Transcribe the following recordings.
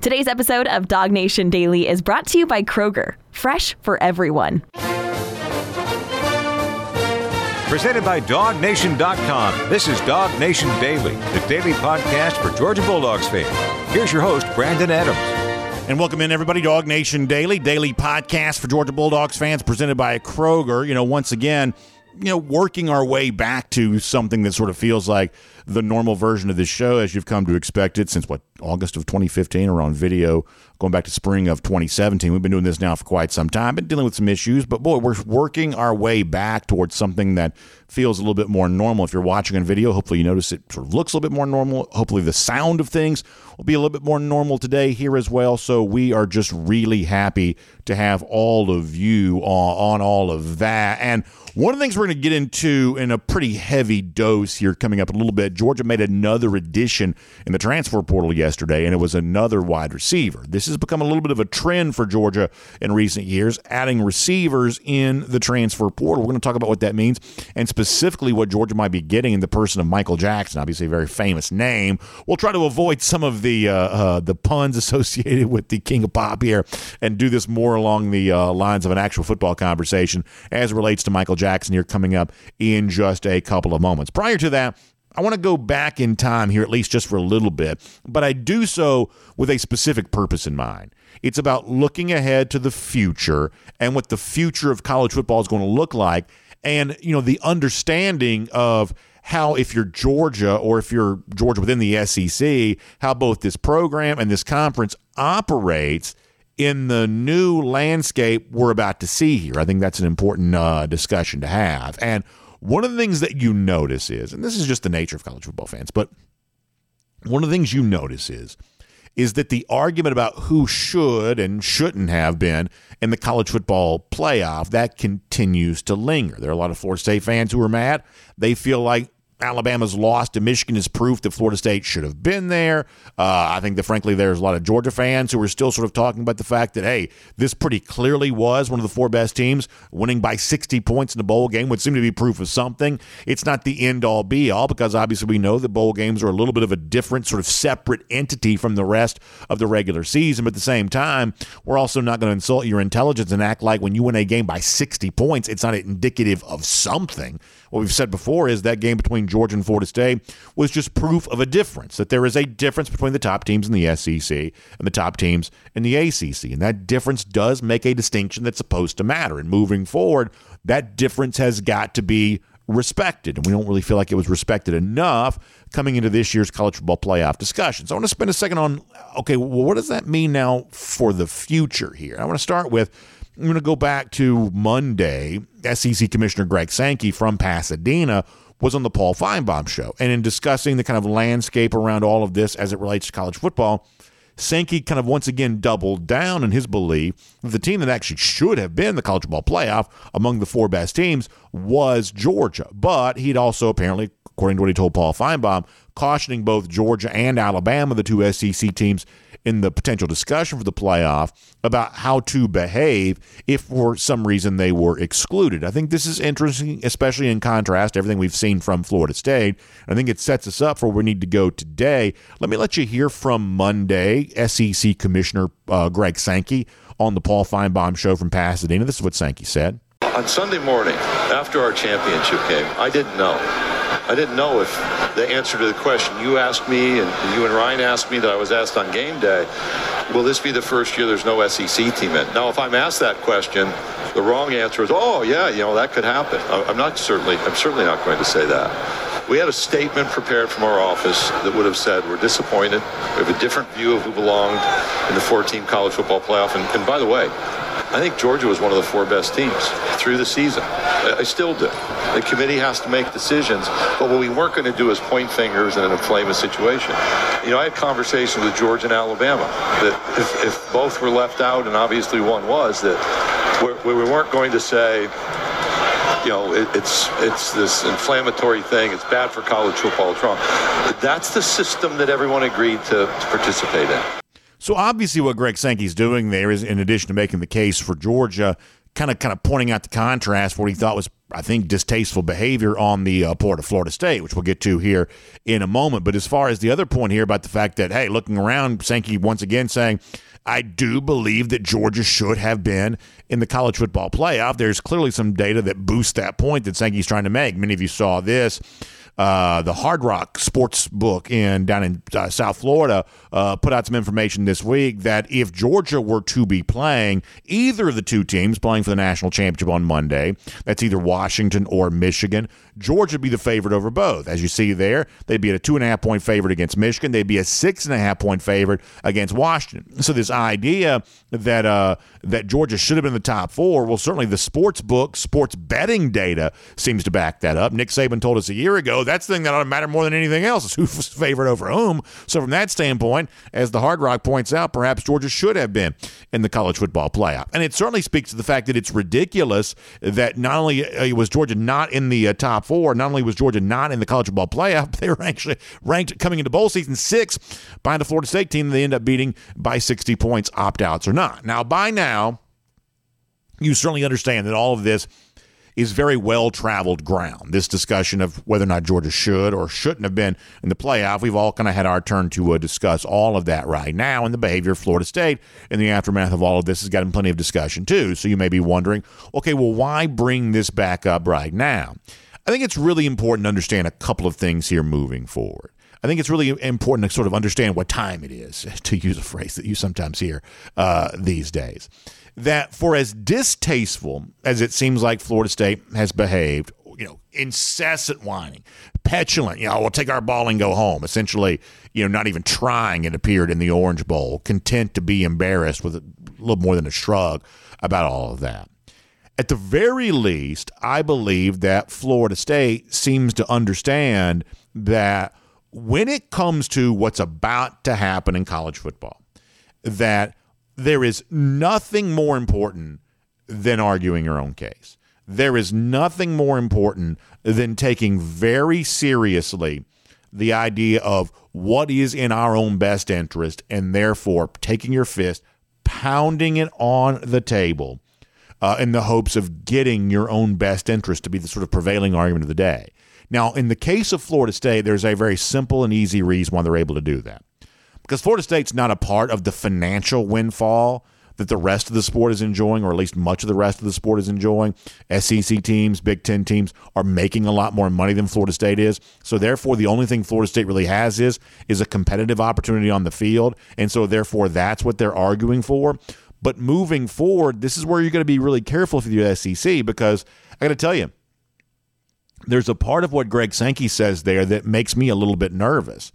Today's episode of DawgNation Daily is brought to you by Kroger, fresh for everyone. Presented by DawgNation.com. This is DawgNation Daily, the daily podcast for Georgia Bulldogs fans. Here's your host, Brandon Adams. And welcome in, everybody. DawgNation Daily, daily podcast for Georgia Bulldogs fans, presented by Kroger. You know, once again, you know, working our way back to something that sort of feels like the normal version of this show as you've come to expect it since what August of 2015 or on video going back to spring of 2017. We've been doing this now for quite some time, been dealing with some issues, but boy, we're working our way back towards something that feels a little bit more normal. If you're watching on video, hopefully you notice it sort of looks a little bit more normal. Hopefully the sound of things will be a little bit more normal today here as well. So we are just really happy to have all of you on, on all of that. And one of the things we're going to get into in a pretty heavy dose here coming up a little bit, Georgia made another addition in the transfer portal yesterday, and it was another wide receiver. This has become a little bit of a trend for Georgia in recent years, adding receivers in the transfer portal. We're going to talk about what that means and specifically what Georgia might be getting in the person of Michael Jackson, obviously a very famous name. We'll try to avoid some of the uh, uh, the puns associated with the King of Pop here and do this more along the uh, lines of an actual football conversation as relates to Michael Jackson here coming up in just a couple of moments. Prior to that, I want to go back in time here, at least just for a little bit, but I do so with a specific purpose in mind. It's about looking ahead to the future and what the future of college football is going to look like, and you know the understanding of how if you're Georgia or if you're Georgia within the SEC, how both this program and this conference operates in the new landscape we're about to see here. I think that's an important uh, discussion to have, and one of the things that you notice is, and this is just the nature of college football fans, but one of the things you notice is, is that the argument about who should and shouldn't have been in the college football playoff that continues to linger. There are a lot of Florida State fans who are mad. They feel like Alabama's loss to Michigan is proof that Florida State should have been there. Uh, I think that, frankly, there's a lot of Georgia fans who are still sort of talking about the fact that, hey, this pretty clearly was one of the four best teams. Winning by 60 points in the bowl game would seem to be proof of something. It's not the end all be all because obviously we know that bowl games are a little bit of a different, sort of separate entity from the rest of the regular season. But at the same time, we're also not going to insult your intelligence and act like when you win a game by 60 points, it's not indicative of something. What we've said before is that game between Georgia and Florida State was just proof of a difference, that there is a difference between the top teams in the SEC and the top teams in the ACC. And that difference does make a distinction that's supposed to matter. And moving forward, that difference has got to be respected. And we don't really feel like it was respected enough coming into this year's college football playoff discussion. So I want to spend a second on okay, well, what does that mean now for the future here? I want to start with I'm going to go back to Monday. SEC Commissioner Greg Sankey from Pasadena was on the Paul Finebaum show. And in discussing the kind of landscape around all of this as it relates to college football, Sankey kind of once again doubled down in his belief that the team that actually should have been the college football playoff among the four best teams was Georgia. But he'd also apparently, according to what he told Paul Finebaum, cautioning both Georgia and Alabama, the two SEC teams, in the potential discussion for the playoff about how to behave if for some reason they were excluded. I think this is interesting, especially in contrast to everything we've seen from Florida State. I think it sets us up for where we need to go today. Let me let you hear from Monday SEC Commissioner uh, Greg Sankey on the Paul Finebaum show from Pasadena. This is what Sankey said. On Sunday morning, after our championship game, I didn't know. I didn't know if the answer to the question you asked me and you and Ryan asked me that I was asked on game day, will this be the first year there's no SEC team in? Now, if I'm asked that question, the wrong answer is, oh yeah, you know that could happen. I'm not certainly, I'm certainly not going to say that. We had a statement prepared from our office that would have said we're disappointed. We have a different view of who belonged in the 14 college football playoff. And, and by the way, I think Georgia was one of the four best teams through the season. I still do. The committee has to make decisions, but what we weren't going to do is point fingers and inflame a situation. You know, I had conversations with Georgia and Alabama that if, if both were left out, and obviously one was, that we we weren't going to say, you know, it, it's it's this inflammatory thing. It's bad for college football. It's wrong. That's the system that everyone agreed to, to participate in. So obviously, what Greg Sankey's doing there is, in addition to making the case for Georgia, kind of kind of pointing out the contrast. For what he thought was I think, distasteful behavior on the uh, part of Florida State, which we'll get to here in a moment. But as far as the other point here about the fact that, hey, looking around, Sankey once again saying, I do believe that Georgia should have been in the college football playoff. There's clearly some data that boosts that point that Sankey's trying to make. Many of you saw this uh, the Hard Rock Sports Book in down in uh, South Florida uh, put out some information this week that if Georgia were to be playing either of the two teams playing for the national championship on Monday, that's either Washington or Michigan, Georgia would be the favorite over both. As you see there, they'd be at a two and a half point favorite against Michigan. They'd be a six and a half point favorite against Washington. So this idea that uh, that Georgia should have been in the top four, well, certainly the sports book, sports betting data seems to back that up. Nick Saban told us a year ago that's the thing that ought to matter more than anything else is who's favored over whom. So from that standpoint, as the Hard Rock points out, perhaps Georgia should have been in the college football playoff. And it certainly speaks to the fact that it's ridiculous that not only uh, was Georgia not in the uh, top four, not only was Georgia not in the college football playoff, they were actually ranked coming into bowl season six behind the Florida State team they end up beating by 60 points, opt outs or not. Now, by now, you certainly understand that all of this is very well traveled ground. This discussion of whether or not Georgia should or shouldn't have been in the playoff, we've all kind of had our turn to uh, discuss all of that right now. And the behavior of Florida State in the aftermath of all of this has gotten plenty of discussion too. So you may be wondering, okay, well, why bring this back up right now? I think it's really important to understand a couple of things here moving forward. I think it's really important to sort of understand what time it is, to use a phrase that you sometimes hear uh, these days that for as distasteful as it seems like Florida State has behaved, you know, incessant whining, petulant, you know, we'll take our ball and go home. Essentially, you know, not even trying, it appeared in the Orange Bowl, content to be embarrassed with a little more than a shrug about all of that. At the very least, I believe that Florida State seems to understand that when it comes to what's about to happen in college football, that there is nothing more important than arguing your own case. There is nothing more important than taking very seriously the idea of what is in our own best interest and therefore taking your fist, pounding it on the table uh, in the hopes of getting your own best interest to be the sort of prevailing argument of the day. Now, in the case of Florida State, there's a very simple and easy reason why they're able to do that because Florida State's not a part of the financial windfall that the rest of the sport is enjoying, or at least much of the rest of the sport is enjoying. SEC teams, Big Ten teams are making a lot more money than Florida State is. So therefore, the only thing Florida State really has is is a competitive opportunity on the field, and so therefore that's what they're arguing for. But moving forward, this is where you're going to be really careful if you're SEC because I got to tell you, there's a part of what Greg Sankey says there that makes me a little bit nervous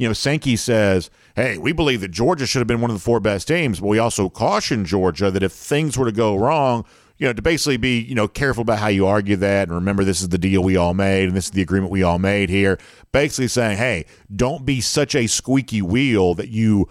you know, Sankey says, hey, we believe that Georgia should have been one of the four best teams, but we also caution Georgia that if things were to go wrong, you know, to basically be, you know, careful about how you argue that and remember this is the deal we all made and this is the agreement we all made here. Basically saying, hey, don't be such a squeaky wheel that you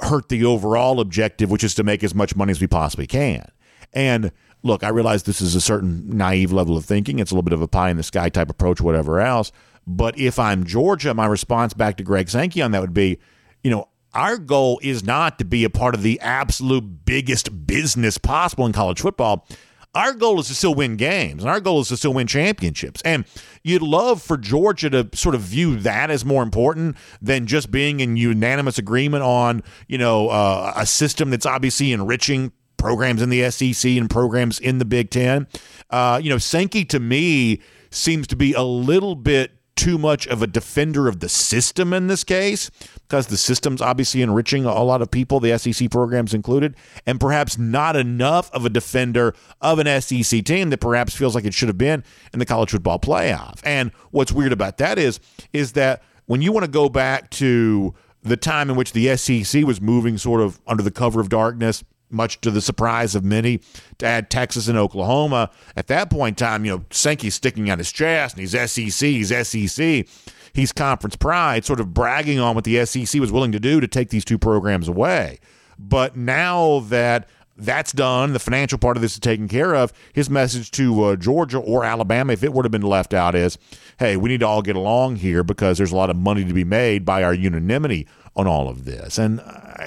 hurt the overall objective, which is to make as much money as we possibly can. And look, I realize this is a certain naive level of thinking. It's a little bit of a pie in the sky type approach, whatever else. But if I'm Georgia, my response back to Greg Sankey on that would be, you know, our goal is not to be a part of the absolute biggest business possible in college football. Our goal is to still win games, and our goal is to still win championships. And you'd love for Georgia to sort of view that as more important than just being in unanimous agreement on, you know, uh, a system that's obviously enriching programs in the SEC and programs in the Big Ten. Uh, you know, Sankey to me seems to be a little bit too much of a defender of the system in this case, because the system's obviously enriching a lot of people, the SEC programs included, and perhaps not enough of a defender of an SEC team that perhaps feels like it should have been in the college football playoff. And what's weird about that is, is that when you want to go back to the time in which the SEC was moving sort of under the cover of darkness much to the surprise of many, to add Texas and Oklahoma. At that point in time, you know, Sankey's sticking out his chest and he's SEC, he's SEC. He's conference pride, sort of bragging on what the SEC was willing to do to take these two programs away. But now that that's done, the financial part of this is taken care of. His message to uh, Georgia or Alabama, if it would have been left out, is hey, we need to all get along here because there's a lot of money to be made by our unanimity on all of this. And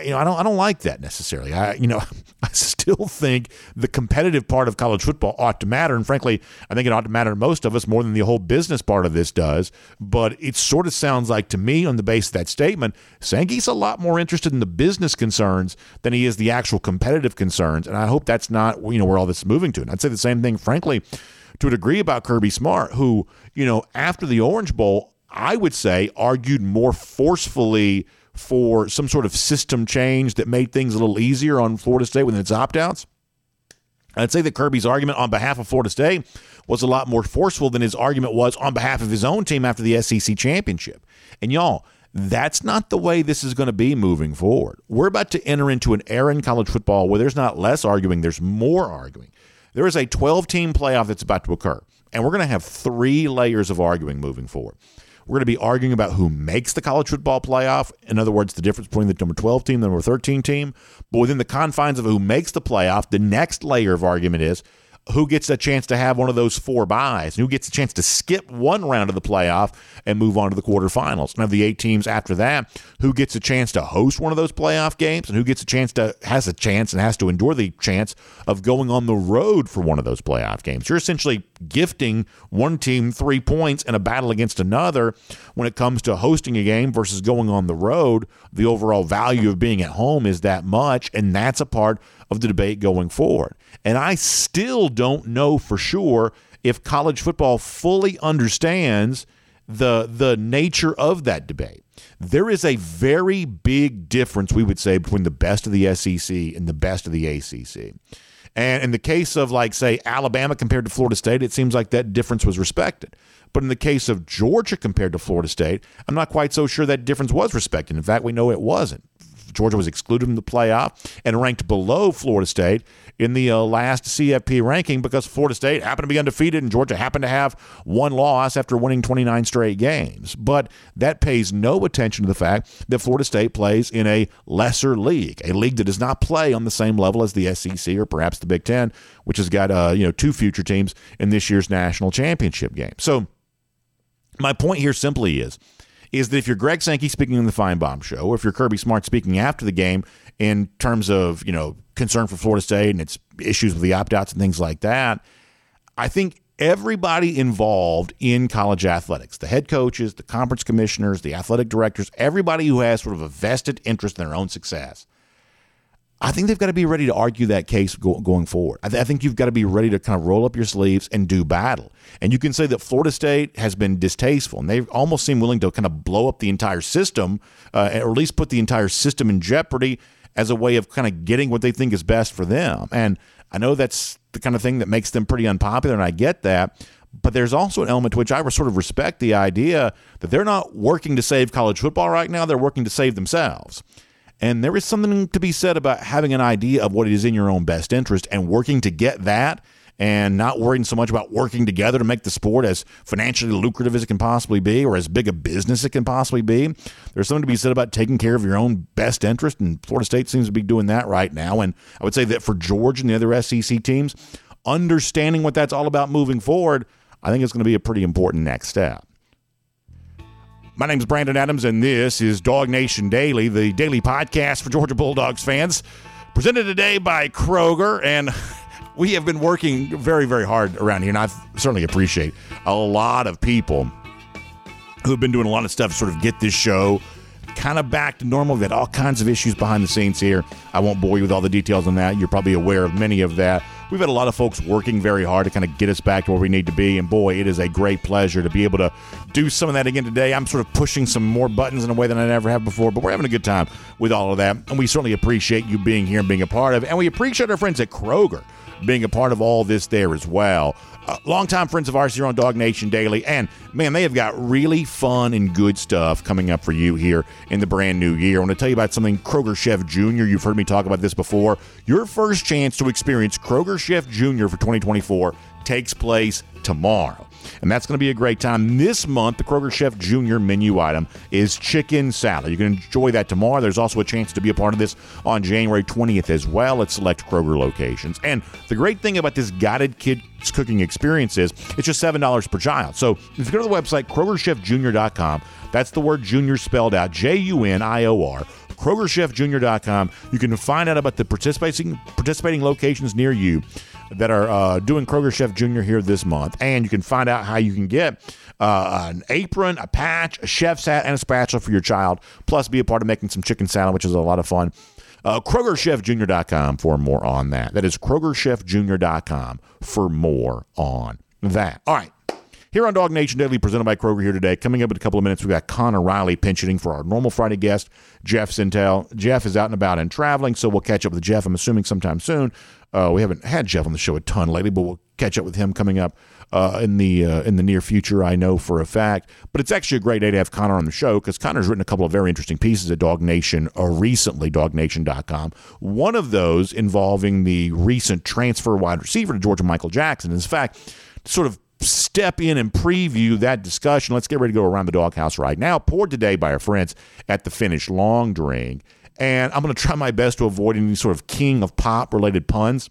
you know, I don't I don't like that necessarily. I you know, I still think the competitive part of college football ought to matter, and frankly, I think it ought to matter to most of us more than the whole business part of this does. But it sort of sounds like to me, on the base of that statement, Sankey's a lot more interested in the business concerns than he is the actual competitive concerns, and I hope that's not you know where all this is moving to. And I'd say the same thing, frankly, to a degree about Kirby Smart, who you know after the Orange Bowl, I would say argued more forcefully for some sort of system change that made things a little easier on Florida State with its opt outs. I'd say that Kirby's argument on behalf of Florida State was a lot more forceful than his argument was on behalf of his own team after the SEC championship. And y'all, that's not the way this is going to be moving forward. We're about to enter into an era in college football where there's not less arguing, there's more arguing. There is a 12 team playoff that's about to occur, and we're going to have three layers of arguing moving forward. We're going to be arguing about who makes the college football playoff. In other words, the difference between the number 12 team and the number 13 team. But within the confines of who makes the playoff, the next layer of argument is who gets a chance to have one of those four and who gets a chance to skip one round of the playoff and move on to the quarterfinals. And of the eight teams after that, who gets a chance to host one of those playoff games and who gets a chance to has a chance and has to endure the chance of going on the road for one of those playoff games. You're essentially gifting one team three points in a battle against another when it comes to hosting a game versus going on the road. The overall value of being at home is that much, and that's a part of the debate going forward. And I still don't know for sure if college football fully understands the the nature of that debate. There is a very big difference, we would say, between the best of the SEC and the best of the ACC. And in the case of, like, say, Alabama compared to Florida State, it seems like that difference was respected. But in the case of Georgia compared to Florida State, I'm not quite so sure that difference was respected. In fact, we know it wasn't. Georgia was excluded from the playoff and ranked below Florida State in the uh, last CFP ranking because Florida State happened to be undefeated and Georgia happened to have one loss after winning 29 straight games. But that pays no attention to the fact that Florida State plays in a lesser league, a league that does not play on the same level as the SEC or perhaps the Big Ten, which has got uh, you know two future teams in this year's national championship game. So my point here simply is is that if you're Greg Sankey speaking on the Finebaum show, or if you're Kirby Smart speaking after the game in terms of, you know, concern for Florida State and its issues with the opt outs and things like that, I think everybody involved in college athletics, the head coaches, the conference commissioners, the athletic directors, everybody who has sort of a vested interest in their own success, I think they've got to be ready to argue that case go, going forward. I, th- I, think you've got to be ready to kind of roll up your sleeves and do battle. And you can say that Florida State has been distasteful, and they almost seem willing to kind of blow up the entire system, uh, or at least put the entire system in jeopardy as a way of kind of getting what they think is best for them. And I know that's the kind of thing that makes them pretty unpopular, and I get that. But there's also an element to which I sort of respect the idea that they're not working to save college football right now; they're working to save themselves. And there is something to be said about having an idea of what is in your own best interest and working to get that and not worrying so much about working together to make the sport as financially lucrative as it can possibly be or as big a business as it can possibly be. There's something to be said about taking care of your own best interest, and Florida State seems to be doing that right now. And I would say that for Georgia and the other SEC teams, understanding what that's all about moving forward, I think it's going to be a pretty important next step. My name is Brandon Adams, and this is DawgNation Daily, the daily podcast for Georgia Bulldogs fans, presented today by Kroger. And we have been working very, very hard around here, and I certainly appreciate a lot of people who've been doing a lot of stuff to sort of get this show kind of back to normal. We've had all kinds of issues behind the scenes here. I won't bore you with all the details on that. You're probably aware of many of that. We've had a lot of folks working very hard to kind of get us back to where we need to be. And boy, it is a great pleasure to be able to do some of that again today. I'm sort of pushing some more buttons in a way that I never have before, but we're having a good time with all of that. And we certainly appreciate you being here and being a part of. And we appreciate our friends at Kroger being a part of all this there as well. Uh, longtime friends of ours here on DawgNation Daily. And man, they have got really fun and good stuff coming up for you here in the brand new year. I want to tell you about something Kroger Chef Jr. You've heard me talk about this before. Your first chance to experience Kroger Chef Jr. for 2024 takes place tomorrow and that's going to be a great time. This month, the Kroger Chef Junior menu item is chicken salad. You can enjoy that tomorrow. There's also a chance to be a part of this on January 20th as well at select Kroger locations. And the great thing about this guided kids cooking experience is it's just $7 per child. So if you go to the website, KrogerChefJunior.com, that's the word junior spelled out, J U N I O R KrogerChefJunior.com. You can find out about the participating participating locations near you that are uh, doing Kroger Chef Jr. here this month, and you can find out how you can get uh, an apron, a patch, a chef's hat, and a spatula for your child. Plus, be a part of making some chicken salad, which is a lot of fun. Uh, KrogerChefJr.com for more on that. That is KrogerChefJr.com for more on that. All right. Here on DawgNation Daily, presented by Kroger here today. Coming up in a couple of minutes, we've got Connor Riley pinch hitting for our normal Friday guest, Jeff Sentell. Jeff is out and about and traveling, so we'll catch up with Jeff, I'm assuming, sometime soon. Uh, we haven't had Jeff on the show a ton lately, but we'll catch up with him coming up uh, in the uh, in the near future. I know for a fact. But it's actually a great day to have Connor on the show because Connor's written a couple of very interesting pieces at DawgNation uh, recently, DawgNation.com. One of those involving the recent transfer wide receiver to Georgia, Michael Jackson. In fact, sort of step in and preview that discussion. Let's get ready to go around the doghouse right now. Poured today by our friends at the Finnish Long Drink. And I'm going to try my best to avoid any sort of king of pop related puns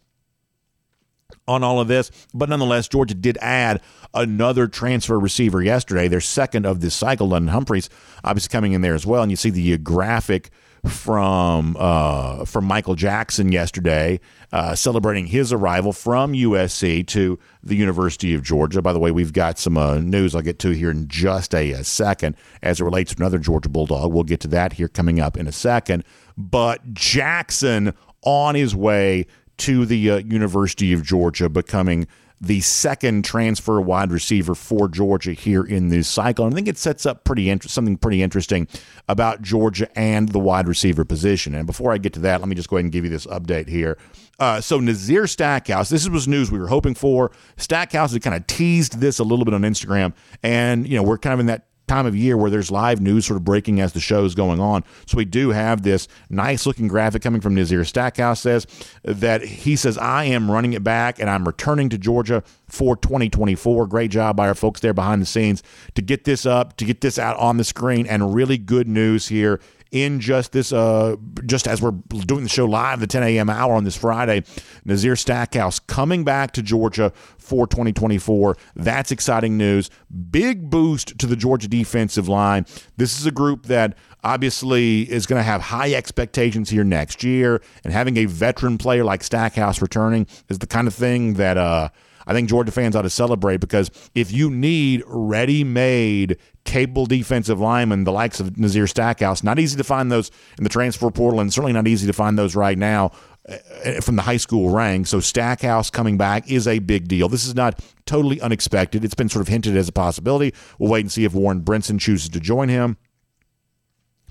on all of this. But nonetheless, Georgia did add another transfer receiver yesterday, their second of this cycle. London Humphreys obviously coming in there as well. And you see the graphic from uh, from Michael Jackson yesterday, uh, celebrating his arrival from USC to the University of Georgia. By the way, we've got some uh, news I'll get to here in just a, a, second as it relates to another Georgia Bulldog. We'll get to that here coming up in a second. But Jackson on his way to the uh, University of Georgia, becoming the second transfer wide receiver for Georgia here in this cycle. And I think it sets up pretty inter- something pretty interesting about Georgia and the wide receiver position. And before I get to that, let me just go ahead and give you this update here. Uh, so Nazir Stackhouse, this was news we were hoping for. Stackhouse had kind of teased this a little bit on Instagram, and you know we're kind of in that time of year where there's live news sort of breaking as the show's going on. So we do have this nice looking graphic coming from Nazir Stackhouse says that he says, I am running it back and I'm returning to Georgia for 2024. Great job by our folks there behind the scenes to get this up, to get this out on the screen, and really good news here in just this, uh, just as we're doing the show live, the 10 a.m. hour on this Friday. Nazir Stackhouse coming back to Georgia for 2024. That's exciting news. Big boost to the Georgia defensive line. This is a group that obviously is going to have high expectations here next year, and having a veteran player like Stackhouse returning is the kind of thing that. Uh, I think Georgia fans ought to celebrate because if you need ready made, capable defensive linemen, the likes of Nazir Stackhouse, not easy to find those in the transfer portal and certainly not easy to find those right now uh, from the high school ranks. So Stackhouse coming back is a big deal. This is not totally unexpected. It's been sort of hinted as a possibility. We'll wait and see if Warren Brinson chooses to join him.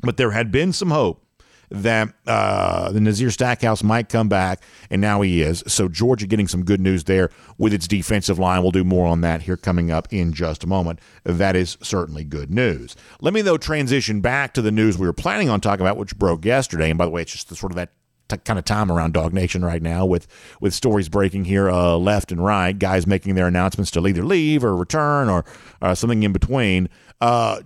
But there had been some hope that uh, the Nazir Stackhouse might come back, and now he is. So Georgia getting some good news there with its defensive line. We'll do more on that here coming up in just a moment. That is certainly good news. Let me though transition back to the news we were planning on talking about, which broke yesterday. And by the way, it's just the, sort of that T- kind of time around DawgNation right now with with stories breaking here uh, left and right, guys making their announcements to either leave or return or uh, something in between. Uh,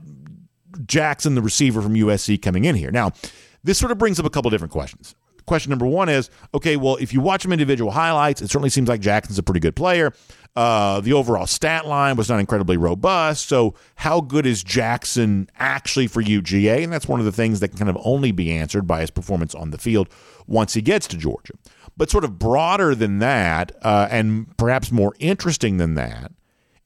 Jackson, the receiver from USC, coming in here now. This sort of brings up a couple different questions. Question number one is okay, well, if you watch some individual highlights, it certainly seems like Jackson's a pretty good player. Uh, the overall stat line was not incredibly robust. So, how good is Jackson actually for UGA? And that's one of the things that can kind of only be answered by his performance on the field once he gets to Georgia. But, sort of broader than that, uh, and perhaps more interesting than that,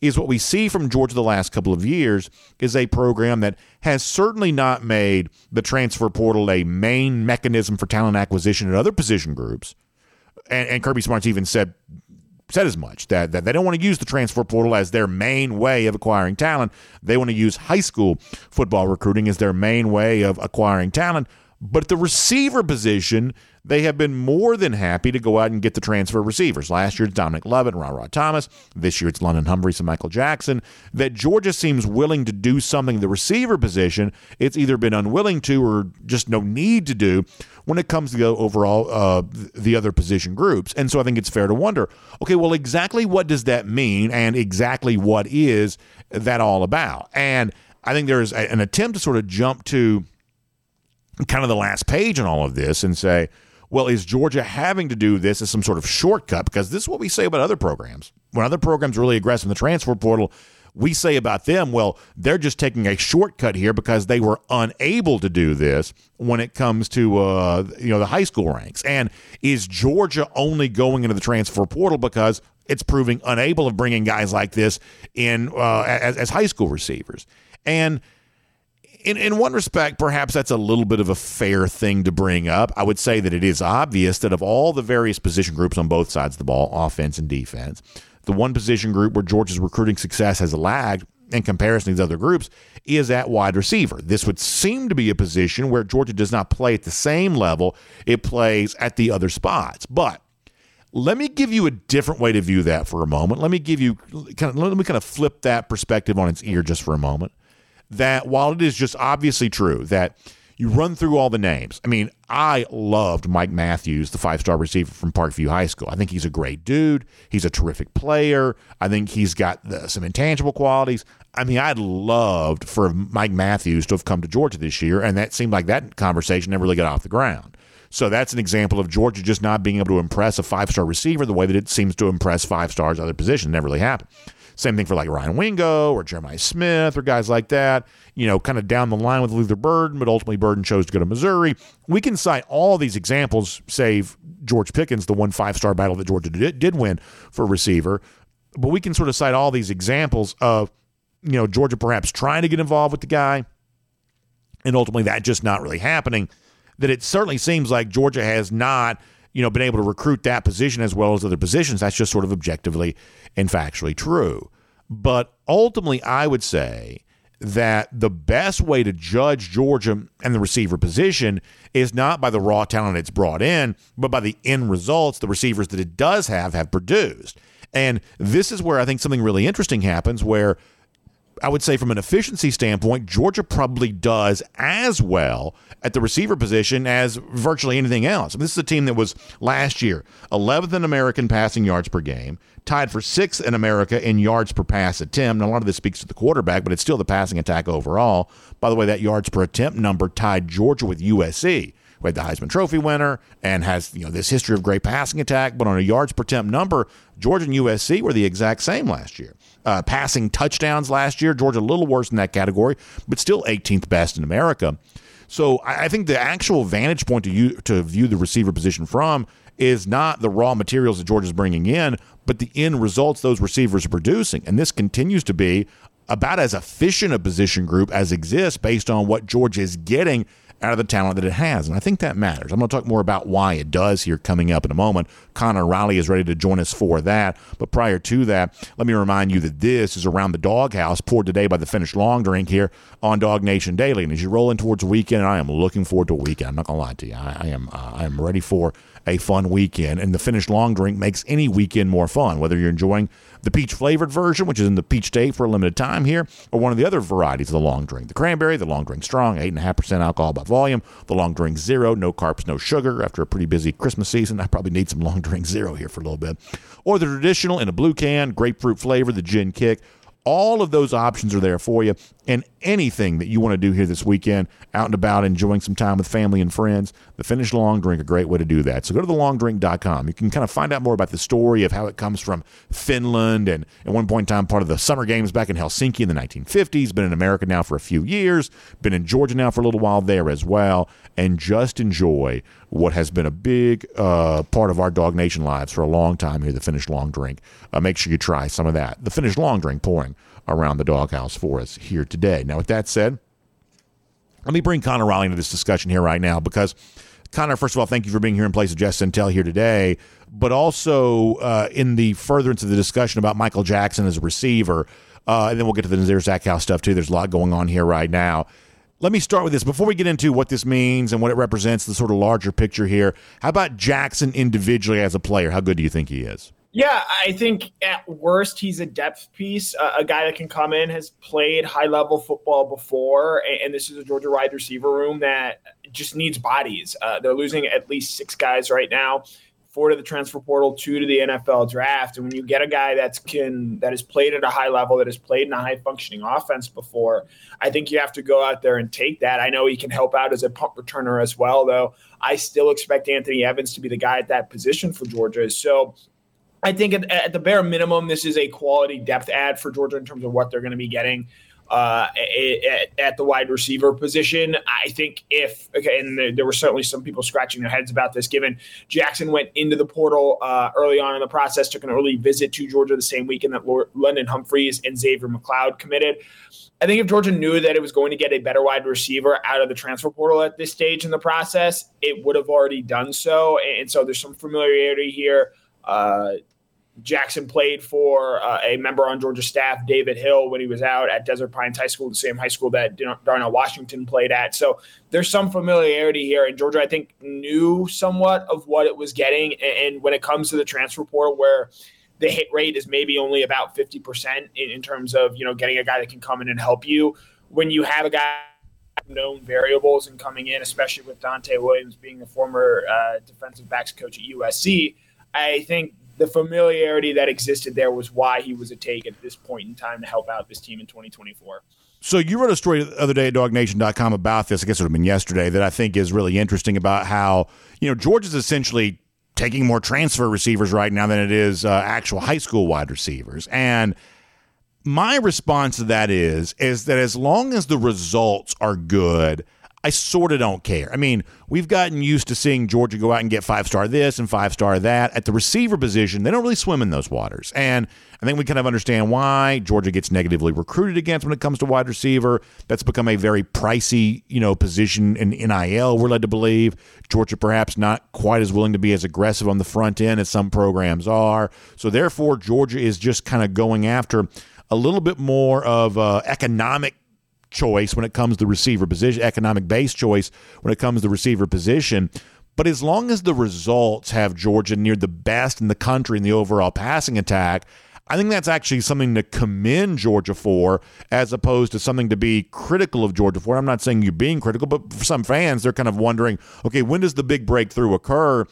is what we see from Georgia the last couple of years is a program that has certainly not made the transfer portal a main mechanism for talent acquisition in other position groups. And, and Kirby Smart's even said said as much that, that they don't want to use the transfer portal as their main way of acquiring talent. They want to use high school football recruiting as their main way of acquiring talent. But the receiver position they have been more than happy to go out and get the transfer receivers. Last year it's Dominic Lovett and Ron Rod Thomas. This year it's London Humphreys and Michael Jackson. That Georgia seems willing to do something the receiver position it's either been unwilling to or just no need to do when it comes to the overall uh, the other position groups. And so I think it's fair to wonder, okay, well, exactly what does that mean, and exactly what is that all about? And I think there is an attempt to sort of jump to kind of the last page in all of this and say, well, is Georgia having to do this as some sort of shortcut? Because this is what we say about other programs. When other programs are really aggressive in the transfer portal, we say about them, well, they're just taking a shortcut here because they were unable to do this when it comes to uh, you know the high school ranks. And is Georgia only going into the transfer portal because it's proving unable of bringing guys like this in uh, as, as high school receivers? And in, in one respect, perhaps that's a little bit of a fair thing to bring up. I would say that it is obvious that of all the various position groups on both sides of the ball, offense and defense, the one position group where Georgia's recruiting success has lagged in comparison to these other groups is at wide receiver. This would seem to be a position where Georgia does not play at the same level it plays at the other spots. But let me give you a different way to view that for a moment. Let me give you kind of let me kind of flip that perspective on its ear just for a moment that while it is just obviously true that you run through all the names. I mean, I loved Mike Matthews, the five star receiver from Parkview High School. I think he's a great dude. He's a terrific player. I think he's got the, some intangible qualities. I mean, I'd loved for Mike Matthews to have come to Georgia this year, and that seemed like that conversation never really got off the ground. So that's an example of Georgia just not being able to impress a five star receiver the way that it seems to impress five stars other positions. Never really happened. Same thing for like Ryan Wingo or Jeremiah Smith or guys like that, you know, kind of down the line with Luther Burden, but ultimately Burden chose to go to Missouri. We can cite all these examples, save George Pickens, the one five star battle that Georgia did, did win for receiver. But we can sort of cite all these examples of, you know, Georgia perhaps trying to get involved with the guy and ultimately that just not really happening. That it certainly seems like Georgia has not you know, been able to recruit that position as well as other positions. That's just sort of objectively and factually true. But ultimately, I would say that the best way to judge Georgia and the receiver position is not by the raw talent it's brought in, but by the end results the receivers that it does have have produced. And this is where I think something really interesting happens where I would say from an efficiency standpoint, Georgia probably does as well at the receiver position as virtually anything else. This is a team that was last year 11th in American passing yards per game, tied for sixth in America in yards per pass attempt. Now, a lot of this speaks to the quarterback, but it's still the passing attack overall. By the way, that yards per attempt number tied Georgia with USC who had the Heisman Trophy winner and has you know this history of great passing attack. But on a yards per attempt number, Georgia and USC were the exact same last year. Uh, passing touchdowns last year, Georgia a little worse in that category, but still 18th best in America. So I think the actual vantage point to you to view the receiver position from is not the raw materials that Georgia's bringing in, but the end results those receivers are producing. And this continues to be about as efficient a position group as exists based on what Georgia is getting out of the talent that it has. And I think that matters. I'm going to talk more about why it does here coming up in a moment. Connor Riley is ready to join us for that. But prior to that, let me remind you that this is Around the Doghouse, poured today by the Finnish Long Drink here on DawgNation Daily. And as you roll in towards weekend, I am looking forward to a weekend. I'm not going to lie to you. I, I am uh, I am ready for a fun weekend. And the Finnish Long Drink makes any weekend more fun, whether you're enjoying the peach flavored version, which is in the peach state for a limited time here, or one of the other varieties of the long drink. The cranberry, the long drink strong, 8.5% alcohol by volume, the long drink zero, no carbs, no sugar. After a pretty busy Christmas season, I probably need some long drink zero here for a little bit. Or the traditional in a blue can, grapefruit flavor, the gin kick. All of those options are there for you. And anything that you want to do here this weekend, out and about, enjoying some time with family and friends, the Finnish Long Drink, a great way to do that. So go to thelongdrink.com. You can kind of find out more about the story of how it comes from Finland and at one point in time part of the Summer Games back in Helsinki in the 1950s. Been in America now for a few years, been in Georgia now for a little while there as well, and just enjoy what has been a big uh, part of our DawgNation lives for a long time here, the Finnish Long Drink. Uh, make sure you try some of that. The Finnish Long Drink pouring around the doghouse for us here today. Now, with that said, let me bring Connor Riley into this discussion here right now because Connor, first of all, thank you for being here in place of Jess Sentell here today, but also uh, in the furtherance of the discussion about Michael Jackson as a receiver, uh, and then we'll get to the Nazir Stackhouse stuff too. There's a lot going on here right now. Let me start with this before we get into what this means and what it represents, the sort of larger picture here. How about Jackson individually as a player? How good do you think he is? Yeah, I think at worst he's a depth piece, uh, a guy that can come in, has played high level football before, and, and, this is a Georgia wide receiver room that just needs bodies. Uh, they're losing at least six guys right now, four to the transfer portal, two to the NFL draft. And when you get a guy that's can that has played at a high level, that has played in a high functioning offense before, I think you have to go out there and take that. I know he can help out as a punt returner as well, though. I still expect Anthony Evans to be the guy at that position for Georgia. So I think at, at, the bare minimum, this is a quality depth add for Georgia in terms of what they're going to be getting uh, at, at, the wide receiver position. I think if okay, and there, were certainly some people scratching their heads about this, given Jackson went into the portal uh, early on in the process, took an early visit to Georgia the same weekend that London Humphreys and Xavier McLeod committed. I think if Georgia knew that it was going to get a better wide receiver out of the transfer portal at this stage in the process, it would have already done so. And so there's some familiarity here. Uh, Jackson played for uh, a member on Georgia staff, David Hill, when he was out at Desert Pines High School, the same high school that Darnell Washington played at. So there's some familiarity here. And Georgia, I think, knew somewhat of what it was getting. And when it comes to the transfer portal, where the hit rate is maybe only about 50% in, in terms of, you know, getting a guy that can come in and help you, when you have a guy known variables and coming in, especially with Donte Williams being a former uh, defensive backs coach at USC, I think the familiarity that existed there was why he was a take at this point in time to help out this team in 2024. So you wrote a story the other day at dawgnation.com about this. I guess it would have been yesterday that I think is really interesting about how, you know, Georgia's essentially taking more transfer receivers right now than it is uh, actual high school wide receivers. And my response to that is is that as long as the results are good – I sort of don't care. I mean, we've gotten used to seeing Georgia go out and get five star this and five star that. At the receiver position, they don't really swim in those waters. And I think we kind of understand why Georgia gets negatively recruited against when it comes to wide receiver. That's become a very pricey, you know, position in NIL, we're led to believe. Georgia perhaps not quite as willing to be as aggressive on the front end as some programs are. So therefore, Georgia is just kind of going after a little bit more of uh, economic choice when it comes to receiver position, economic base choice when it comes to receiver position. But as long as the results have Georgia near the best in the country in the overall passing attack, I think that's actually something to commend Georgia for, as opposed to something to be critical of Georgia for. I'm not saying you're being critical, but for some fans, they're kind of wondering, okay, when does the big breakthrough occur?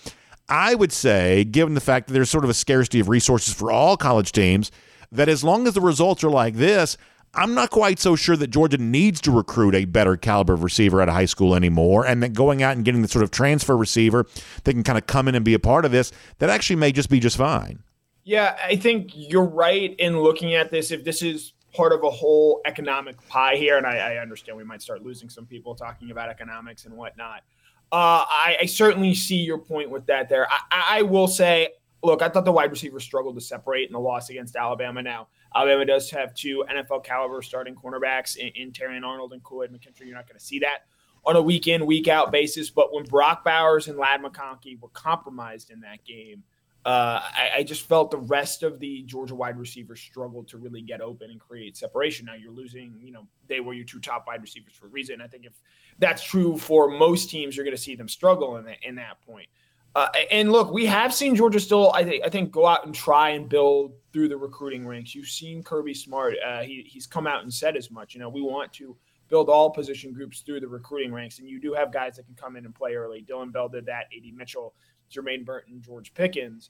I would say, given the fact that there's sort of a scarcity of resources for all college teams, that as long as the results are like this, I'm not quite so sure that Georgia needs to recruit a better caliber of receiver at a high school anymore, and that going out and getting the sort of transfer receiver that can kind of come in and be a part of this, that actually may just be just fine. Yeah, I think you're right in looking at this. If this is part of a whole economic pie here, and I, I understand we might start losing some people talking about economics and whatnot. Uh, I, I, certainly see your point with that there. I, I will say, look, I thought the wide receiver struggled to separate in the loss against Alabama. Now, Alabama does have two NFL caliber starting cornerbacks in, in Terrion Arnold and Kool-Aid McKinstry. You're not going to see that on a week in, week out basis. But when Brock Bowers and Ladd McConkey were compromised in that game, uh, I, I, just felt the rest of the Georgia wide receivers struggled to really get open and create separation. Now you're losing, you know, they were your two top wide receivers for a reason. I think if that's true for most teams, you're going to see them struggle in that, in that point. Uh, and look, we have seen Georgia still, I think, I think, go out and try and build through the recruiting ranks. You've seen Kirby Smart; uh, he, he's come out and said as much. You know, we want to build all position groups through the recruiting ranks, and you do have guys that can come in and play early. Dillon Bell did that. AD Mitchell, Jermaine Burton, George Pickens.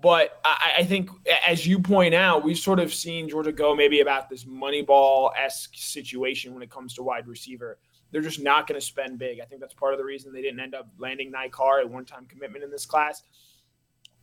But I, I, think, as you point out, we've sort of seen Georgia go maybe about this Moneyball esque situation when it comes to wide receiver they're just not going to spend big. I think that's part of the reason they didn't end up landing Nick Carr, a one-time commitment in this class.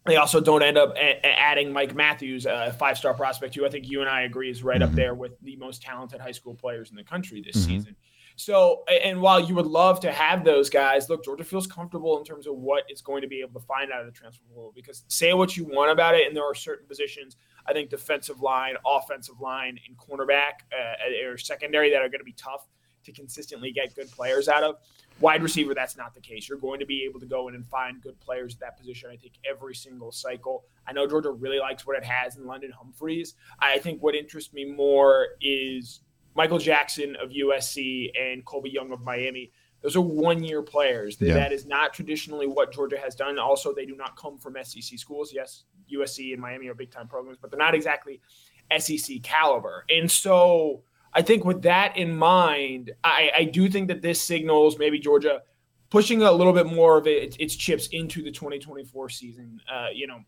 They also don't end up a- adding Mike Matthews, a five-star prospect, who I think you and I agree is right mm-hmm. up there with the most talented high school players in the country this mm-hmm. season. So, and while you would love to have those guys, look, Georgia feels comfortable in terms of what it's going to be able to find out of the transfer portal. Because say what you want about it, and there are certain positions, I think defensive line, offensive line, and cornerback uh, or secondary that are going to be tough to consistently get good players out of. Wide receiver, that's not the case. You're going to be able to go in and find good players at that position, I think, every single cycle. I know Georgia really likes what it has in London Humphreys. I think what interests me more is Michael Jackson of USC and Colbie Young of Miami. Those are one year players. Yeah. That is not traditionally what Georgia has done. Also, they do not come from SEC schools. Yes, USC and Miami are big time programs, but they're not exactly SEC caliber. And so I think with that in mind, I, I do think that this signals maybe Georgia pushing a little bit more of it, its chips into the 2024 season. Uh, you know,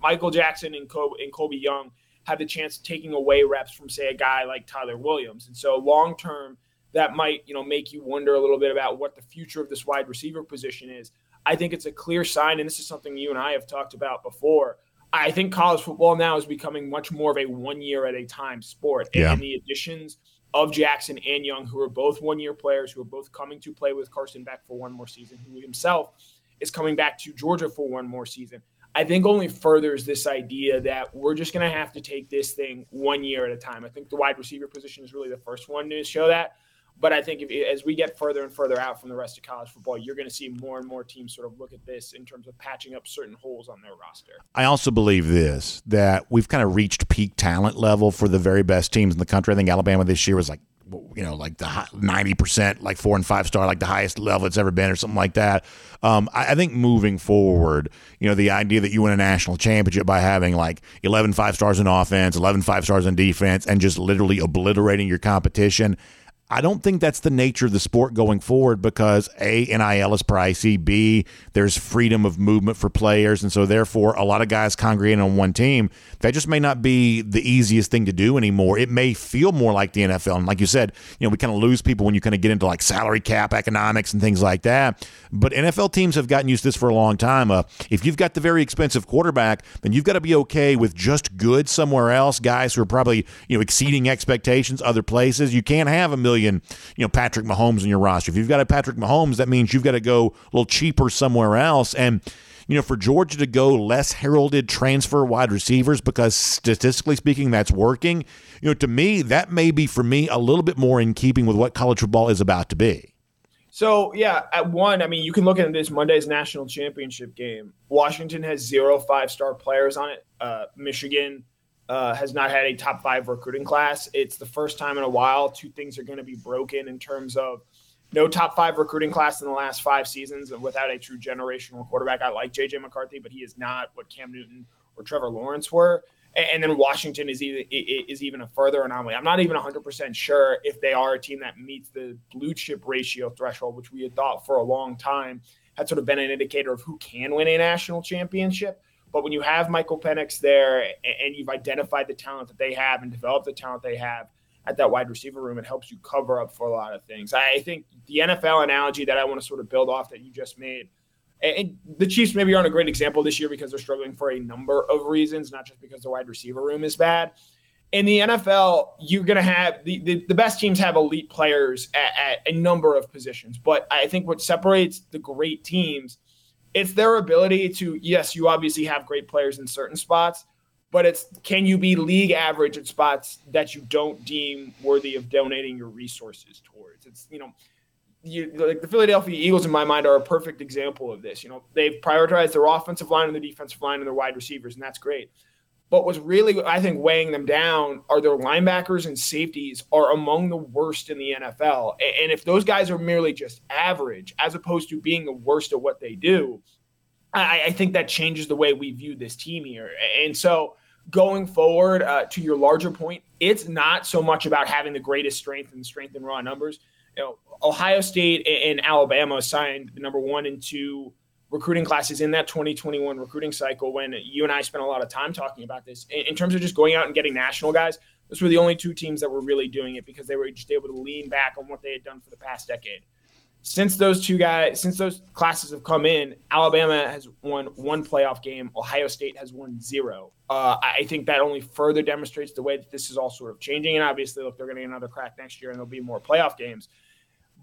Michael Jackson and, Col- and Colbie Young have the chance of taking away reps from, say, a guy like Tyler Williams. And so long term, that might, you know, make you wonder a little bit about what the future of this wide receiver position is. I think it's a clear sign, and this is something you and I have talked about before. I think college football now is becoming much more of a one year at a time sport. Yeah. And the additions of Jackson and Young, who are both one year players, who are both coming to play with Carson Beck for one more season, who himself is coming back to Georgia for one more season. I think only furthers this idea that we're just going to have to take this thing one year at a time. I think the wide receiver position is really the first one to show that. But I think if, as we get further and further out from the rest of college football, you're going to see more and more teams sort of look at this in terms of patching up certain holes on their roster. I also believe this that we've kind of reached peak talent level for the very best teams in the country. I think Alabama this year was like you know, like the ninety percent, like four and five star, like the highest level it's ever been, or something like that. Um, I, I, think moving forward, you know, the idea that you win a national championship by having like 11 five stars in offense, 11 five stars in defense, and just literally obliterating your competition. I don't think that's the nature of the sport going forward because A, NIL is pricey. B, there's freedom of movement for players. And so, therefore, a lot of guys congregating on one team, that just may not be the easiest thing to do anymore. It may feel more like the NFL. And like you said, you know, we kind of lose people when you kind of get into like salary cap economics and things like that. But NFL teams have gotten used to this for a long time. Uh, if you've got the very expensive quarterback, then you've got to be okay with just good somewhere else, guys who are probably, you know, exceeding expectations other places. You can't have a million million, you know, Patrick Mahomes in your roster. If you've got a Patrick Mahomes, that means you've got to go a little cheaper somewhere else. And you know, for Georgia to go less heralded transfer wide receivers because statistically speaking, that's working. You know, to me, that may be for me a little bit more in keeping with what college football is about to be. So yeah, at one, I mean, you can look at this Monday's national championship game. Washington has zero five star players on it. Uh, Michigan uh, has not had a top five recruiting class. It's the first time in a while two things are going to be broken in terms of no top five recruiting class in the last five seasons and without a true generational quarterback. I like JJ McCarthy, but he is not what Cam Newton or Trevor Lawrence were. And, then Washington is even is even a further anomaly. I'm not even 100% sure if they are a team that meets the blue chip ratio threshold, which we had thought for a long time had sort of been an indicator of who can win a national championship. But when you have Michael Penix there and you've identified the talent that they have and developed the talent they have at that wide receiver room, it helps you cover up for a lot of things. I think the NFL analogy that I want to sort of build off that you just made, and the Chiefs maybe aren't a great example this year because they're struggling for a number of reasons, not just because the wide receiver room is bad. In the NFL, you're going to have the, the, the, best teams have elite players at, at a number of positions. But I think what separates the great teams it's their ability to yes, you obviously have great players in certain spots, but it's can you be league average at spots that you don't deem worthy of donating your resources towards? It's you know. You, like the Philadelphia Eagles, in my mind, are a perfect example of this. You know, they've prioritized their offensive line and their defensive line and their wide receivers, and that's great. But what's really, I think, weighing them down are their linebackers and safeties are among the worst in the NFL. And if those guys are merely just average, as opposed to being the worst at what they do, I, I think that changes the way we view this team here. And so, going forward, uh, to your larger point, it's not so much about having the greatest strength and strength in raw numbers. You know, Ohio State and Alabama signed the number one and two recruiting classes in that 2021 recruiting cycle when you and I spent a lot of time talking about this. In, in, terms of just going out and getting national guys, those were the only two teams that were really doing it because they were just able to lean back on what they had done for the past decade. Since those two guys, since those classes have come in, Alabama has won one playoff game. Ohio State has won zero. Uh, I think that only further demonstrates the way that this is all sort of changing. And obviously, look, they're going to get another crack next year, and there'll be more playoff games.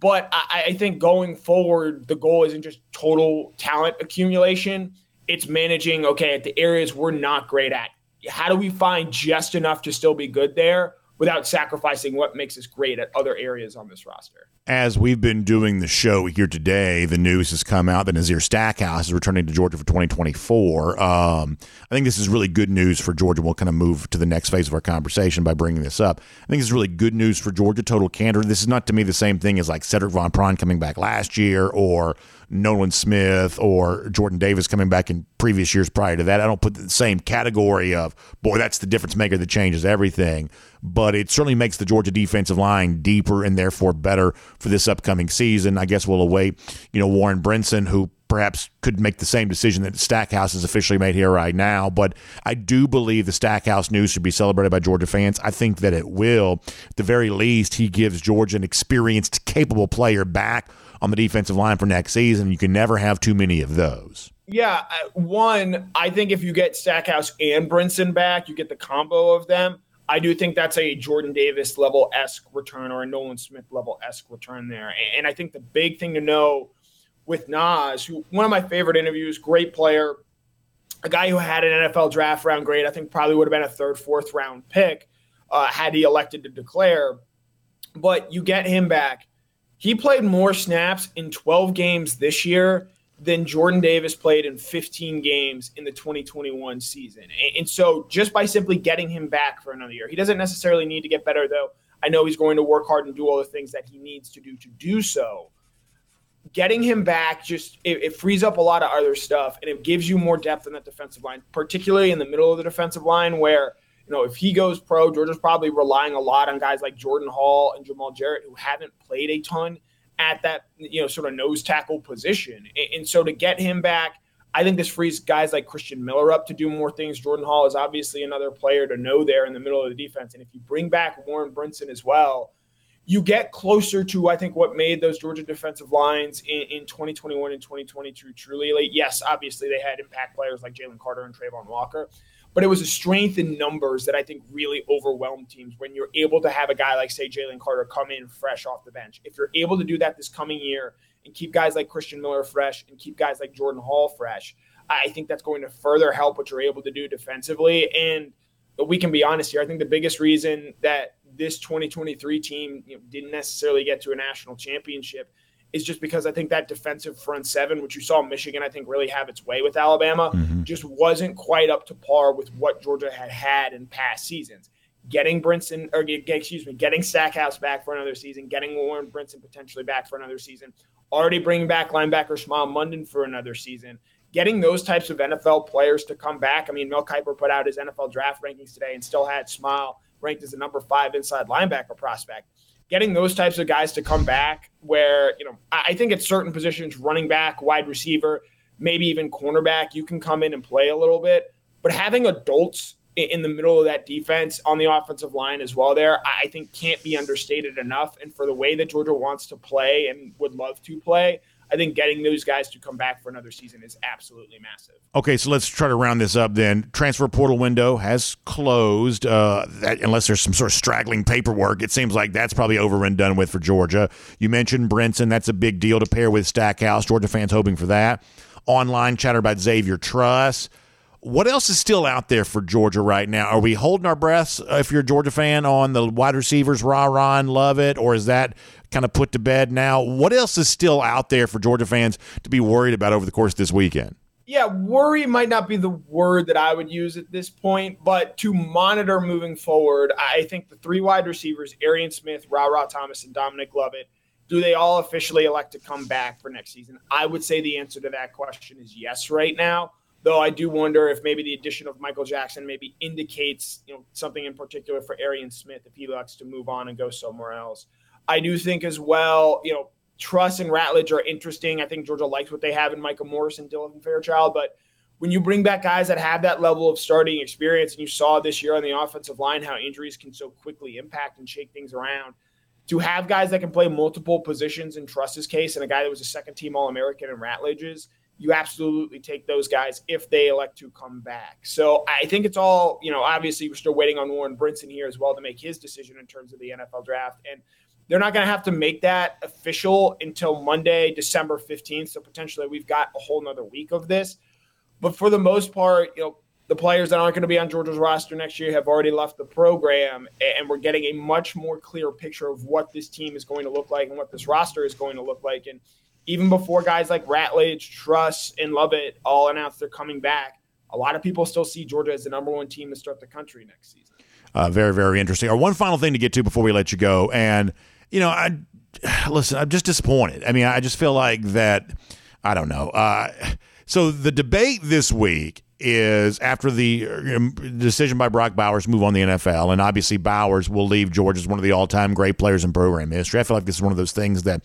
But I, I think going forward, the goal isn't just total talent accumulation. It's managing, okay, at the areas we're not great at. How do we find just enough to still be good there without sacrificing what makes us great at other areas on this roster? as we've been doing the show here today, the news has come out that Nazir Stackhouse is returning to Georgia for 2024. Um, I think this is really good news for Georgia. We'll kind of move to the next phase of our conversation by bringing this up. I think this is really good news for Georgia. Total candor. This is not to me the same thing as like Sedrick Van Pran coming back last year or Nolan Smith or Jordan Davis coming back in previous years prior to that. I don't put the same category of, boy, that's the difference maker that changes everything. But it certainly makes the Georgia defensive line deeper and therefore better for this upcoming season. I guess we'll await, you know, Warren Brinson, who perhaps could make the same decision that Stackhouse has officially made here right now. But I do believe the Stackhouse news should be celebrated by Georgia fans. I think that it will. At the very least, he gives Georgia an experienced, capable player back on the defensive line for next season. You can never have too many of those. Yeah, uh, one, I think if you get Stackhouse and Brinson back, you get the combo of them. I do think that's a Jordan Davis level esque return or a Nolan Smith level esque return there. And I think the big thing to know with Nas, who one of my favorite interviews, great player, a guy who had an NFL draft round grade, I think probably would have been a third, fourth round pick uh, had he elected to declare. But you get him back. He played more snaps in 12 games this year than Jordan Davis played in 15 games in the 2021 season. And, so just by simply getting him back for another year, he doesn't necessarily need to get better, though. I know he's going to work hard and do all the things that he needs to do to do so getting him back just it, it, frees up a lot of other stuff and it gives you more depth in that defensive line, particularly in the middle of the defensive line where you know if he goes pro, Georgia's probably relying a lot on guys like Jordan Hall and Jamal Jarrett who haven't played a ton at that you know sort of nose tackle position. And, so to get him back, I think this frees guys like Christian Miller up to do more things. Jordan Hall is obviously another player to know there in the middle of the defense, and if you bring back Warren Brinson as well you get closer to, I think, what made those Georgia defensive lines in, in 2021 and 2022 truly elite. Yes, obviously they had impact players like Jalen Carter and Travon Walker, but it was a strength in numbers that I think really overwhelmed teams when you're able to have a guy like, say, Jalen Carter come in fresh off the bench. If you're able to do that this coming year and keep guys like Christian Miller fresh and keep guys like Jordan Hall fresh, I think that's going to further help what you're able to do defensively. And but we can be honest here. I think the biggest reason that this 2023 team you know, didn't necessarily get to a national championship is just because I think that defensive front seven, which you saw Michigan, I think really have its way with Alabama, mm-hmm. just wasn't quite up to par with what Georgia had had in past seasons. Getting Brinson, or excuse me, getting Stackhouse back for another season, getting Warren Brinson potentially back for another season, already bringing back linebacker Smael Mondon for another season, getting those types of NFL players to come back. I mean, Mel Kiper put out his NFL draft rankings today and still had Smile ranked as the number five inside linebacker prospect. Getting those types of guys to come back, where you know, I think at certain positions, running back, wide receiver, maybe even cornerback, you can come in and play a little bit. But having adults in the middle of that defense on the offensive line as well, there, I think can't be understated enough. And for the way that Georgia wants to play and would love to play, I think getting those guys to come back for another season is absolutely massive. Okay, so let's try to round this up then. Transfer portal window has closed. Uh, that, unless there's some sort of straggling paperwork, it seems like that's probably over and done with for Georgia. You mentioned Brinson. That's a big deal to pair with Stackhouse. Georgia fans hoping for that. Online chatter about Xavier Truss. What else is still out there for Georgia right now? Are we holding our breaths uh, if you're a Georgia fan on the wide receivers, rah rah and Lovett, or is that kind of put to bed now? What else is still out there for Georgia fans to be worried about over the course of this weekend? Yeah, worry might not be the word that I would use at this point, but to monitor moving forward, I think the three wide receivers, Arian Smith, Rara Thomas, and Dominic Lovett, do they all officially elect to come back for next season? I would say the answer to that question is yes right now. Though I do wonder if maybe the addition of Michael Jackson maybe indicates you know something in particular for Arian Smith if he likes to move on and go somewhere else. I do think as well, you know, Truss and Ratledge are interesting. I think Georgia likes what they have in Michael Morris and Dylan Fairchild, but when you bring back guys that have that level of starting experience, and you saw this year on the offensive line how injuries can so quickly impact and shake things around, to have guys that can play multiple positions in Truss's case and a guy that was a second team All American in Ratledge's – you absolutely take those guys if they elect to come back. So I think it's all, you know, obviously we're still waiting on Warren Brinson here as well to make his decision in terms of the NFL draft. And they're not going to have to make that official until Monday, December 15th. So potentially we've got a whole nother week of this. But for the most part, you know, the players that aren't going to be on Georgia's roster next year have already left the program, and we're getting a much more clear picture of what this team is going to look like and what this roster is going to look like. And even before guys like Ratledge, Truss, and Lovett all announced they're coming back, a lot of people still see Georgia as the number one team to start the country next season. Uh, very, very interesting. Or one final thing to get to before we let you go, and you know, I listen. I'm just disappointed. I mean, I just feel like that. I don't know. Uh, so the debate this week is after the uh, um, decision by Brock Bowers move on the NFL, and obviously Bowers will leave Georgia as one of the all-time great players in program history. I feel like this is one of those things that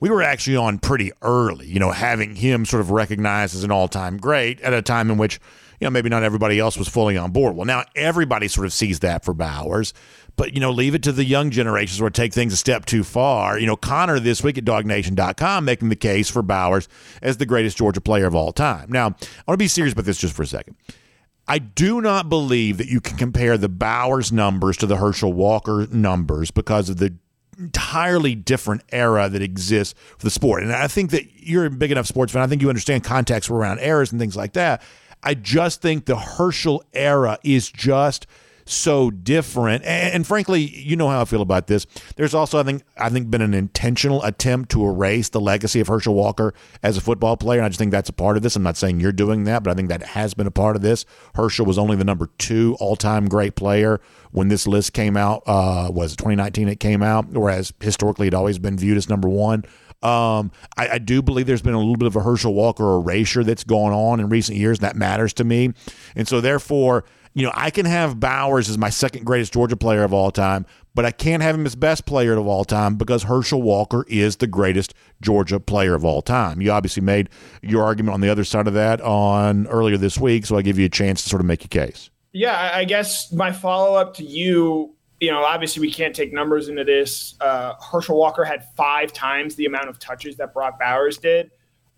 we were actually on pretty early, you know, having him sort of recognized as an all time great at a time in which, you know, maybe not everybody else was fully on board. Well, now everybody sort of sees that for Bowers, but, you know, leave it to the young generations or take things a step too far. You know, Connor this week at dawgnation.com making the case for Bowers as the greatest Georgia player of all time. Now, I want to be serious about this just for a second. I do not believe that you can compare the Bowers numbers to the Herschel Walker numbers because of the entirely different era that exists for the sport. And I think that you're a big enough sports fan. I think you understand context around errors and things like that. I just think the Herschel era is just – so different. And, and, frankly, you know how I feel about this. There's also, I think, I think, been an intentional attempt to erase the legacy of Herschel Walker as a football player. And I just think that's a part of this. I'm not saying you're doing that, but I think that has been a part of this. Herschel was only the number two all-time great player when this list came out. Uh, was 2019 it came out, whereas historically it always been viewed as number one. Um, I, I, do believe there's been a little bit of a Herschel Walker erasure that's gone on in recent years. And that matters to me. And so, therefore, you know, I can have Bowers as my second greatest Georgia player of all time, but I can't have him as best player of all time because Herschel Walker is the greatest Georgia player of all time. You obviously made your argument on the other side of that on earlier this week, so I give you a chance to sort of make your case. Yeah, I guess my follow up to you, you know, obviously we can't take numbers into this. Uh, Herschel Walker had five times the amount of touches that Brock Bowers did.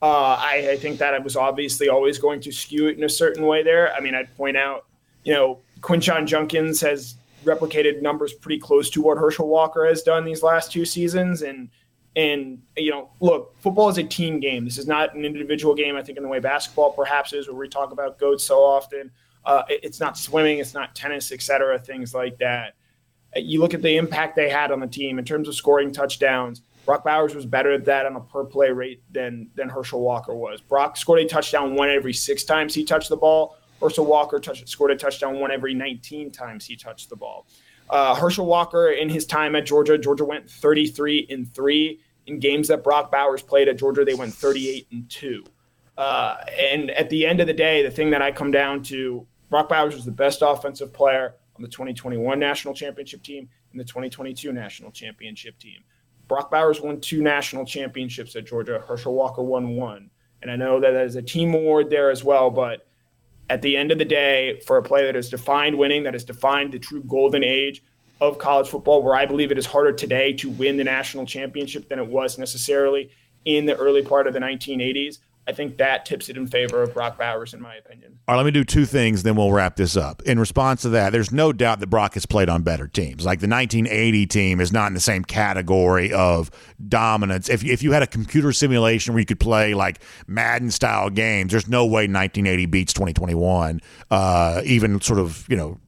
Uh, I, I think that was obviously always going to skew it in a certain way there. I mean, I'd point out you know, Quinshon Judkins has replicated numbers pretty close to what Herschel Walker has done these last two seasons. And and you know, look, football is a team game. This is not an individual game. I think in the way basketball perhaps is, where we talk about goats so often. Uh, it, it's not swimming, it's not tennis, etc. Things like that. You look at the impact they had on the team in terms of scoring touchdowns. Brock Bowers was better at that on a per play rate than than Herschel Walker was. Brock scored a touchdown one every six times he touched the ball. Herschel Walker touched, scored a touchdown one every 19 times he touched the ball. Uh, Herschel Walker, in his time at Georgia, Georgia went 33 and three. In games that Brock Bowers played at Georgia, they went 38 and two. Uh, and at the end of the day, the thing that I come down to, Brock Bowers was the best offensive player on the 2021 national championship team and the 2022 national championship team. Brock Bowers won two national championships at Georgia. Herschel Walker won one. And I know that there's a team award there as well, but at the end of the day, for a player that has defined winning, that has defined the true golden age of college football, where I believe it is harder today to win the national championship than it was necessarily in the early part of the 1980s. I think that tips it in favor of Brock Bowers, in my opinion. All right, let me do two things, then we'll wrap this up. In response to that, there's no doubt that Brock has played on better teams. Like the 1980 team is not in the same category of dominance. If, if you had a computer simulation where you could play like Madden style games, there's no way 1980 beats 2021, uh, even sort of, you know,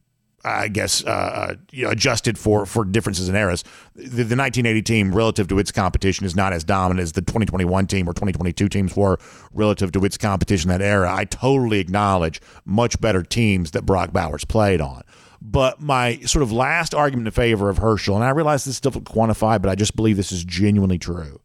I guess, uh, uh, you know, adjusted for for differences in eras. The, the, 1980 team, relative to its competition, is not as dominant as the 2021 team or 2022 teams were relative to its competition that era. I totally acknowledge much better teams that Brock Bowers played on. But my sort of last argument in favor of Herschel, and I realize this is difficult to quantify, but I just believe this is genuinely true.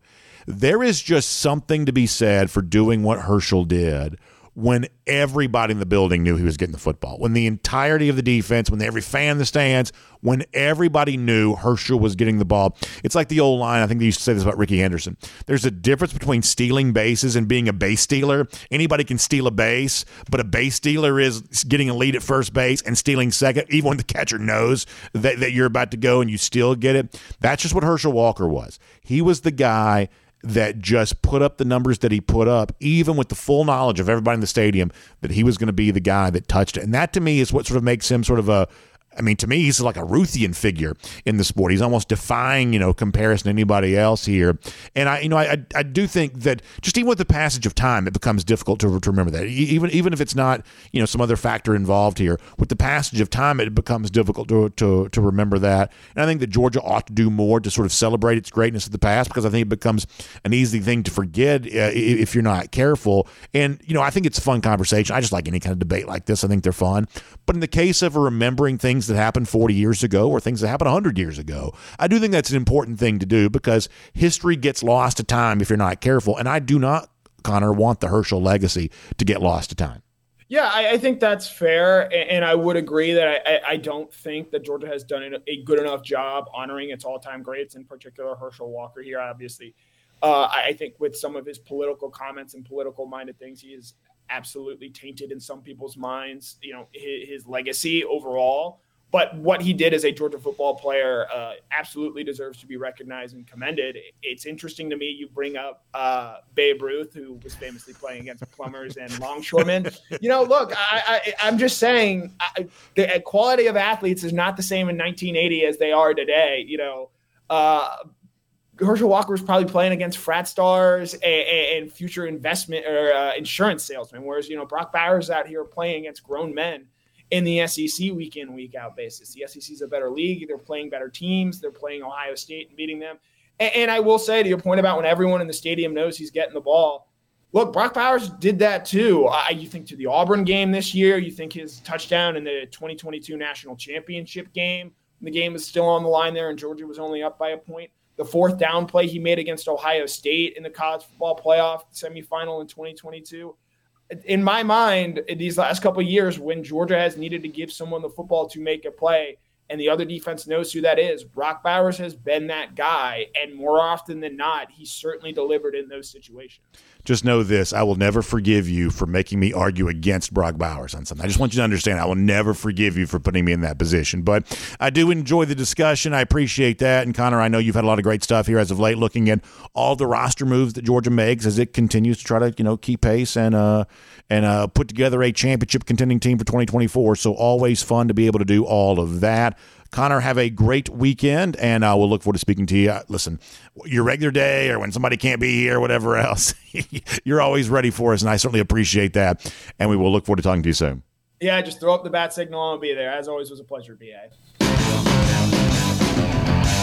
There is just something to be said for doing what Herschel did when everybody in the building knew he was getting the football, when the entirety of the defense, when every fan in the stands, when everybody knew Herschel was getting the ball. It's like the old line. I think they used to say this about Rickey Henderson. There's a difference between stealing bases and being a base stealer. Anybody can steal a base, but a base stealer is getting a lead at first base and stealing second, even when the catcher knows that, that you're about to go and you still get it. That's just what Herschel Walker was. He was the guy that just put up the numbers that he put up, even with the full knowledge of everybody in the stadium that he was going to be the guy that touched it. And that to me is what sort of makes him sort of a I mean, to me, he's like a Ruthian figure in the sport. He's almost defying, you know, comparison to anybody else here. And I, you know, I, I do think that just even with the passage of time, it becomes difficult to, to remember that. Even even if it's not, you know, some other factor involved here, with the passage of time, it becomes difficult to, to, to remember that. And I think that Georgia ought to do more to sort of celebrate its greatness of the past because I think it becomes an easy thing to forget uh, if you're not careful. And, you know, I think it's a fun conversation. I just like any kind of debate like this. I think they're fun. But in the case of remembering things that happened 40 years ago or things that happened 100 years ago. I do think that's an important thing to do because history gets lost to time if you're not careful. And I do not, Connor, want the Herschel legacy to get lost to time. Yeah, I, I, think that's fair, and I would agree that I, I, don't think that Georgia has done a good enough job honoring its all-time greats, in particular Herschel Walker. Here, obviously, uh, I think with some of his political comments and political-minded things, he is absolutely tainted in some people's minds. You know, his, his legacy overall. But what he did as a Georgia football player uh, absolutely deserves to be recognized and commended. It's interesting to me you bring up uh, Babe Ruth, who was famously playing against plumbers and longshoremen. You know, look, I, am just saying I, the quality of athletes is not the same in 1980 as they are today. You know, uh, Herschel Walker was probably playing against frat stars and, and future investment or uh, insurance salesmen, whereas you know Brock Bowers out here playing against grown men in the SEC week in, week out basis. The SEC is a better league. They're playing better teams. They're playing Ohio State and beating them. And, and, I will say to your point about when everyone in the stadium knows he's getting the ball. Look, Brock Bowers did that too. You think to the Auburn game this year, you think his touchdown in the 2022 national championship game, the game was still on the line there and Georgia was only up by a point. The fourth down play he made against Ohio State in the college football playoff semifinal in 2022 in my mind, in these last couple years, when Georgia has needed to give someone the football to make a play, and the other defense knows who that is, Brock Bowers has been that guy, and more often than not, he certainly delivered in those situations just know this I will never forgive you for making me argue against Brock Bowers on something. I just want you to understand I will never forgive you for putting me in that position. But I do enjoy the discussion. I appreciate that. And Connor, I know you've had a lot of great stuff here as of late, looking at all the roster moves that Georgia makes as it continues to try to, you know, keep pace and uh and uh put together a championship contending team for 2024. So always fun to be able to do all of that. Connor, have a great weekend, and uh, we'll look forward to speaking to you. Uh, listen, your regular day or when somebody can't be here, whatever else, you're always ready for us, and I certainly appreciate that. And we will look forward to talking to you soon. Yeah, just throw up the bat signal and I'll be there. As always, was a pleasure, BA.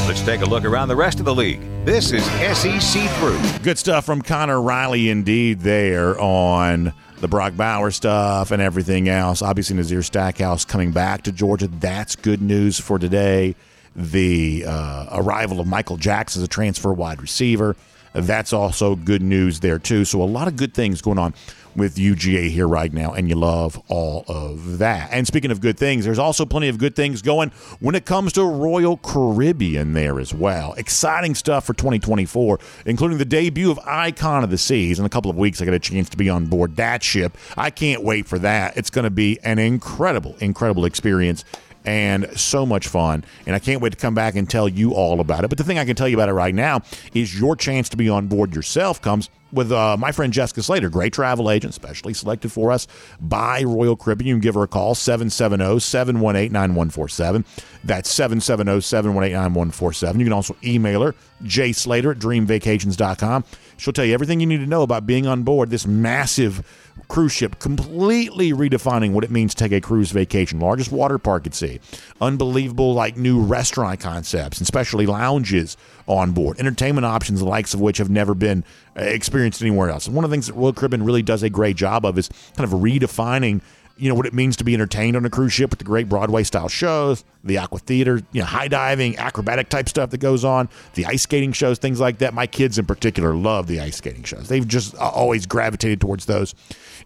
Let's take a look around the rest of the league. This is SEC Through. Good stuff from Connor Riley, indeed, there on the Brock Bowers stuff and everything else. Obviously, Nazir Stackhouse coming back to Georgia. That's good news for today. The uh, arrival of Michael Jackson as a transfer wide receiver. That's also good news there, too. So, a lot of good things going on with UGA here right now, and you love all of that. And speaking of good things, there's also plenty of good things going when it comes to Royal Caribbean there as well. Exciting stuff for 2024, including the debut of Icon of the Seas. In a couple of weeks, I get a chance to be on board that ship. I can't wait for that. It's going to be an incredible, incredible experience and so much fun. And I can't wait to come back and tell you all about it. But the thing I can tell you about it right now is your chance to be on board yourself comes with uh, my friend Jessica Slater, great travel agent, specially selected for us by Royal Caribbean. You can give her a call, 770 718 9147. That's 770 718 9147. You can also email her, jslater at dreamvacations.com. She'll tell you everything you need to know about being on board this massive cruise ship, completely redefining what it means to take a cruise vacation. Largest water park at sea. Unbelievable, like new restaurant concepts, and especially lounges on board. Entertainment options, the likes of which have never been uh, experienced anywhere else. And one of the things that Royal Caribbean really does a great job of is kind of redefining you know what it means to be entertained on a cruise ship with the great Broadway style shows, the aqua theater, you know, high diving, acrobatic type stuff that goes on, the ice skating shows, things like that. My kids in particular love the ice skating shows. They've just uh, always gravitated towards those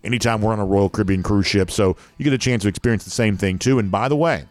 anytime we're on a Royal Caribbean cruise ship. So you get a chance to experience the same thing too. And by the way,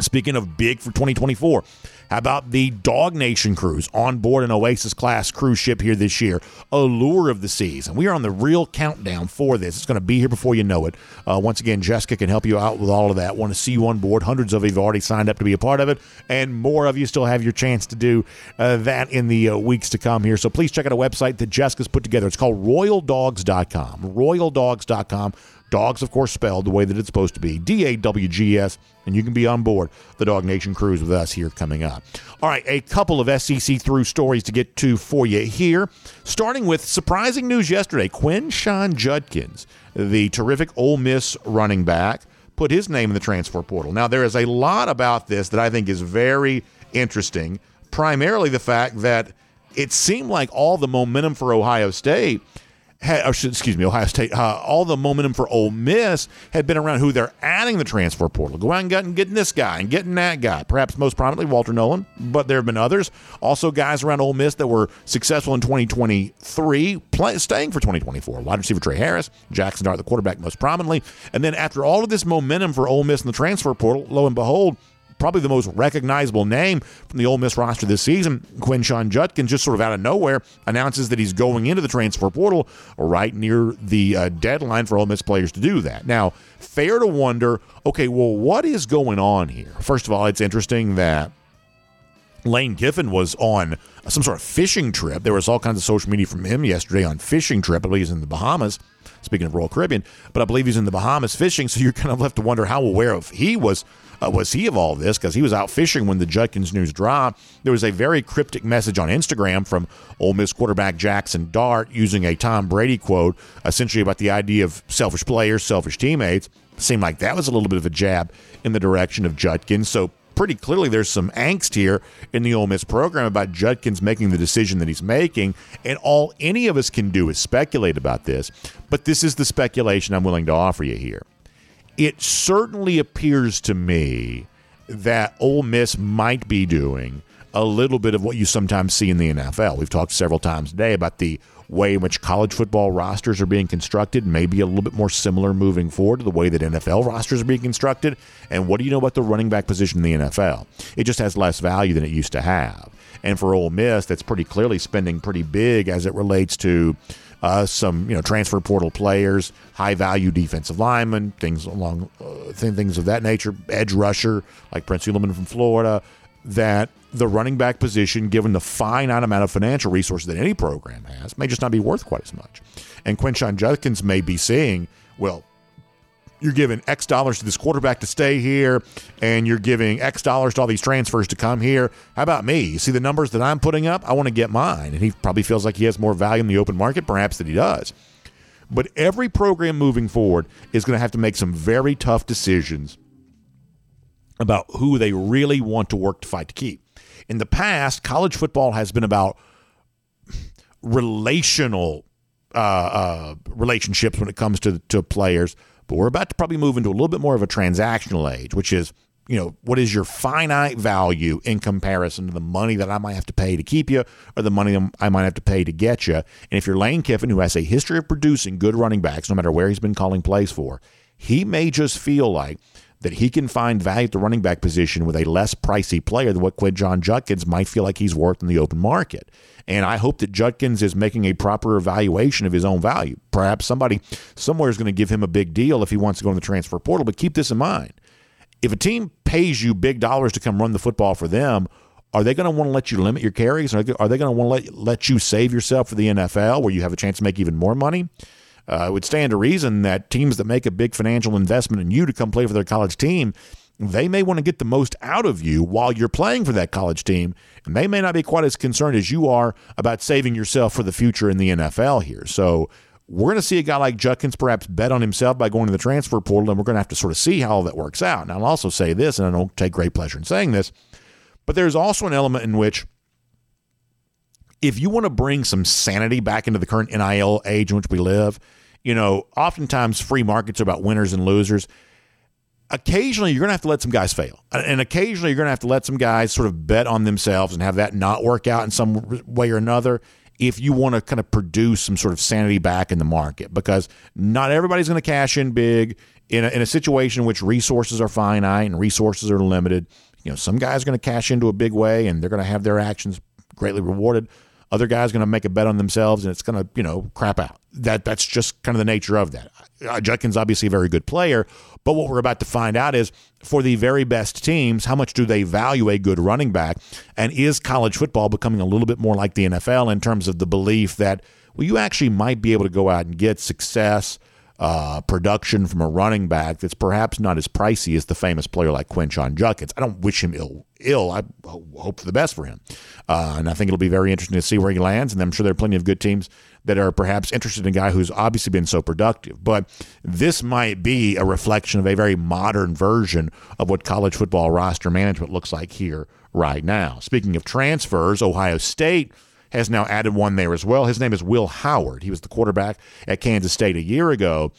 speaking of big for 2024, how about the DawgNation cruise on board an Oasis class cruise ship here this year? Allure of the Seas. And we are on the real countdown for this. It's going to be here before you know it. Uh, once again, Jessica can help you out with all of that. Want to see you on board. Hundreds of you have already signed up to be a part of it, and more of you still have your chance to do uh, that in the uh, weeks to come here. So please check out a website that Jessica's put together. It's called royaldawgs.com. Royaldawgs.com. Dogs, of course, spelled the way that it's supposed to be D A W G S, and you can be on board the DawgNation cruise with us here coming up. All right, a couple of SEC through stories to get to for you here. Starting with surprising news yesterday Quinshon Judkins, the terrific Ole Miss running back, put his name in the transfer portal. Now, there is a lot about this that I think is very interesting, primarily the fact that it seemed like all the momentum for Ohio State had, or excuse me, Ohio State, uh, all the momentum for Ole Miss had been around who they're adding the transfer portal. Go out and get, and getting this guy and getting that guy. Perhaps most prominently Walter Nolen, but there have been others. Also, guys around Ole Miss that were successful in 2023, play, staying for 2024. Wide receiver Tre Harris, Jackson Dart, the quarterback, most prominently. And then after all of this momentum for Ole Miss in the transfer portal, lo and behold, probably the most recognizable name from the Ole Miss roster this season, Quinshon Judkins, just sort of out of nowhere announces that he's going into the transfer portal right near the uh, deadline for Ole Miss players to do that. Now, fair to wonder, okay, well, what is going on here? First of all, it's interesting that Lane Kiffin was on some sort of fishing trip. There was all kinds of social media from him yesterday on fishing trip. I believe he's in the Bahamas. Speaking of Royal Caribbean, but I believe he's in the Bahamas fishing. So you're kind of left to wonder how aware of he was uh, was he of all this because he was out fishing when the Judkins news dropped. There was a very cryptic message on Instagram from Ole Miss quarterback Jackson Dart using a Tom Brady quote, essentially about the idea of selfish players, selfish teammates. Seemed like that was a little bit of a jab in the direction of Judkins. So pretty clearly there's some angst here in the Ole Miss program about Judkins making the decision that he's making. And all any of us can do is speculate about this. But this is the speculation I'm willing to offer you here. It certainly appears to me that Ole Miss might be doing a little bit of what you sometimes see in the NFL. We've talked several times today about the way in which college football rosters are being constructed, may be a little bit more similar moving forward to the way that NFL rosters are being constructed. And what do you know about the running back position in the NFL? It just has less value than it used to have. And for Ole Miss, that's pretty clearly spending pretty big as it relates to uh, some you know transfer portal players, high value defensive linemen, things along uh, things of that nature, edge rusher like Prince Uleman from Florida. That the running back position, given the finite amount of financial resources that any program has, may just not be worth quite as much. And Quinshon Judkins may be saying, well, you're giving X dollars to this quarterback to stay here, and you're giving X dollars to all these transfers to come here. How about me? You see the numbers that I'm putting up? I want to get mine. And he probably feels like he has more value in the open market, perhaps, that he does. But every program moving forward is going to have to make some very tough decisions about who they really want to work to fight to keep. In the past, college football has been about relational uh, uh, relationships when it comes to to players, but we're about to probably move into a little bit more of a transactional age, which is you know what is your finite value in comparison to the money that I might have to pay to keep you, or the money I might have to pay to get you. And if you're Lane Kiffin, who has a history of producing good running backs, no matter where he's been calling plays for, he may just feel like that he can find value at the running back position with a less pricey player than what Quinshon Judkins might feel like he's worth in the open market. And I hope that Judkins is making a proper evaluation of his own value. Perhaps somebody somewhere is going to give him a big deal if he wants to go in the transfer portal. But keep this in mind. If a team pays you big dollars to come run the football for them, are they going to want to let you limit your carries? Are they going to want to let, let you save yourself for the NFL where you have a chance to make even more money? Uh, it would stand to reason that teams that make a big financial investment in you to come play for their college team, they may want to get the most out of you while you're playing for that college team, and they may not be quite as concerned as you are about saving yourself for the future in the NFL here. So we're going to see a guy like Judkins perhaps bet on himself by going to the transfer portal, and we're going to have to sort of see how all that works out. Now, I'll also say this, and I don't take great pleasure in saying this, but there's also an element in which if you want to bring some sanity back into the current NIL age in which we live, you know, oftentimes free markets are about winners and losers. Occasionally, you're going to have to let some guys fail. And occasionally, you're going to have to let some guys sort of bet on themselves and have that not work out in some way or another if you want to kind of produce some sort of sanity back in the market because not everybody's going to cash in big in a, in a situation in which resources are finite and resources are limited. You know, some guys are going to cash into a big way and they're going to have their actions greatly rewarded. Other guys going to make a bet on themselves and it's going to, you know, crap out. That that's just kind of the nature of that. Uh, Judkins obviously a very good player, but what we're about to find out is for the very best teams, how much do they value a good running back? And is college football becoming a little bit more like the NFL in terms of the belief that well, you actually might be able to go out and get success uh, production from a running back that's perhaps not as pricey as the famous player like Quinshon Judkins. I don't wish him ill. Ill. I hope for the best for him, uh, and I think it'll be very interesting to see where he lands. And I'm sure there are plenty of good teams that are perhaps interested in a guy who's obviously been so productive. But this might be a reflection of a very modern version of what college football roster management looks like here right now. Speaking of transfers, Ohio State has now added one there as well. His name is Will Howard. He was the quarterback at Kansas State a year ago.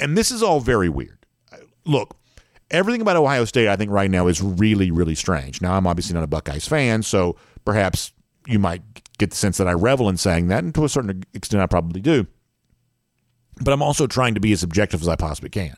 And this is all very weird. Look, everything about Ohio State, I think, right now is really, really strange. Now, I'm obviously not a Buckeyes fan, so perhaps you might get the sense that I revel in saying that, and to a certain extent, I probably do. But I'm also trying to be as objective as I possibly can.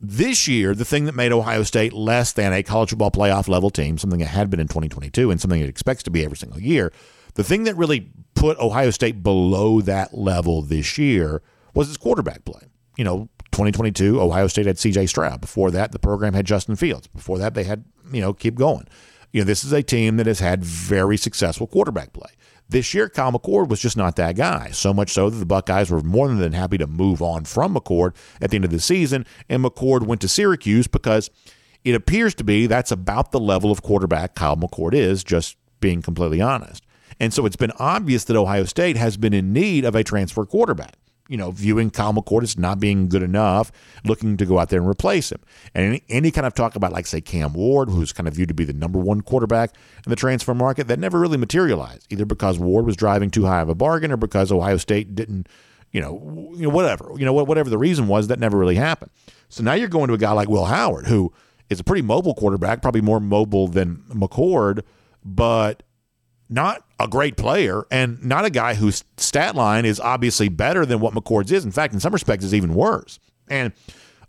This year, the thing that made Ohio State less than a college football playoff level team, something it had been in 2022 and something it expects to be every single year, the thing that really put Ohio State below that level this year was its quarterback play. You know, 2022, Ohio State had CJ Stroud. Before that, the program had Justin Fields. Before that, they had, you know, keep going. You know, this is a team that has had very successful quarterback play. This year, Kyle McCord was just not that guy. So much so that the Buckeyes were more than happy to move on from McCord at the end of the season, and McCord went to Syracuse because it appears to be that's about the level of quarterback Kyle McCord is, just being completely honest. And so it's been obvious that Ohio State has been in need of a transfer quarterback you know, viewing Kyle McCord as not being good enough, looking to go out there and replace him. And any, any kind of talk about, like, say, Cam Ward, who's kind of viewed to be the number one quarterback in the transfer market, that never really materialized, either because Ward was driving too high of a bargain or because Ohio State didn't, you know, you know, whatever, you know, whatever the reason was, that never really happened. So now you're going to a guy like Will Howard, who is a pretty mobile quarterback, probably more mobile than McCord, but not a great player and not a guy whose stat line is obviously better than what McCord's is. In fact, in some respects, is even worse. And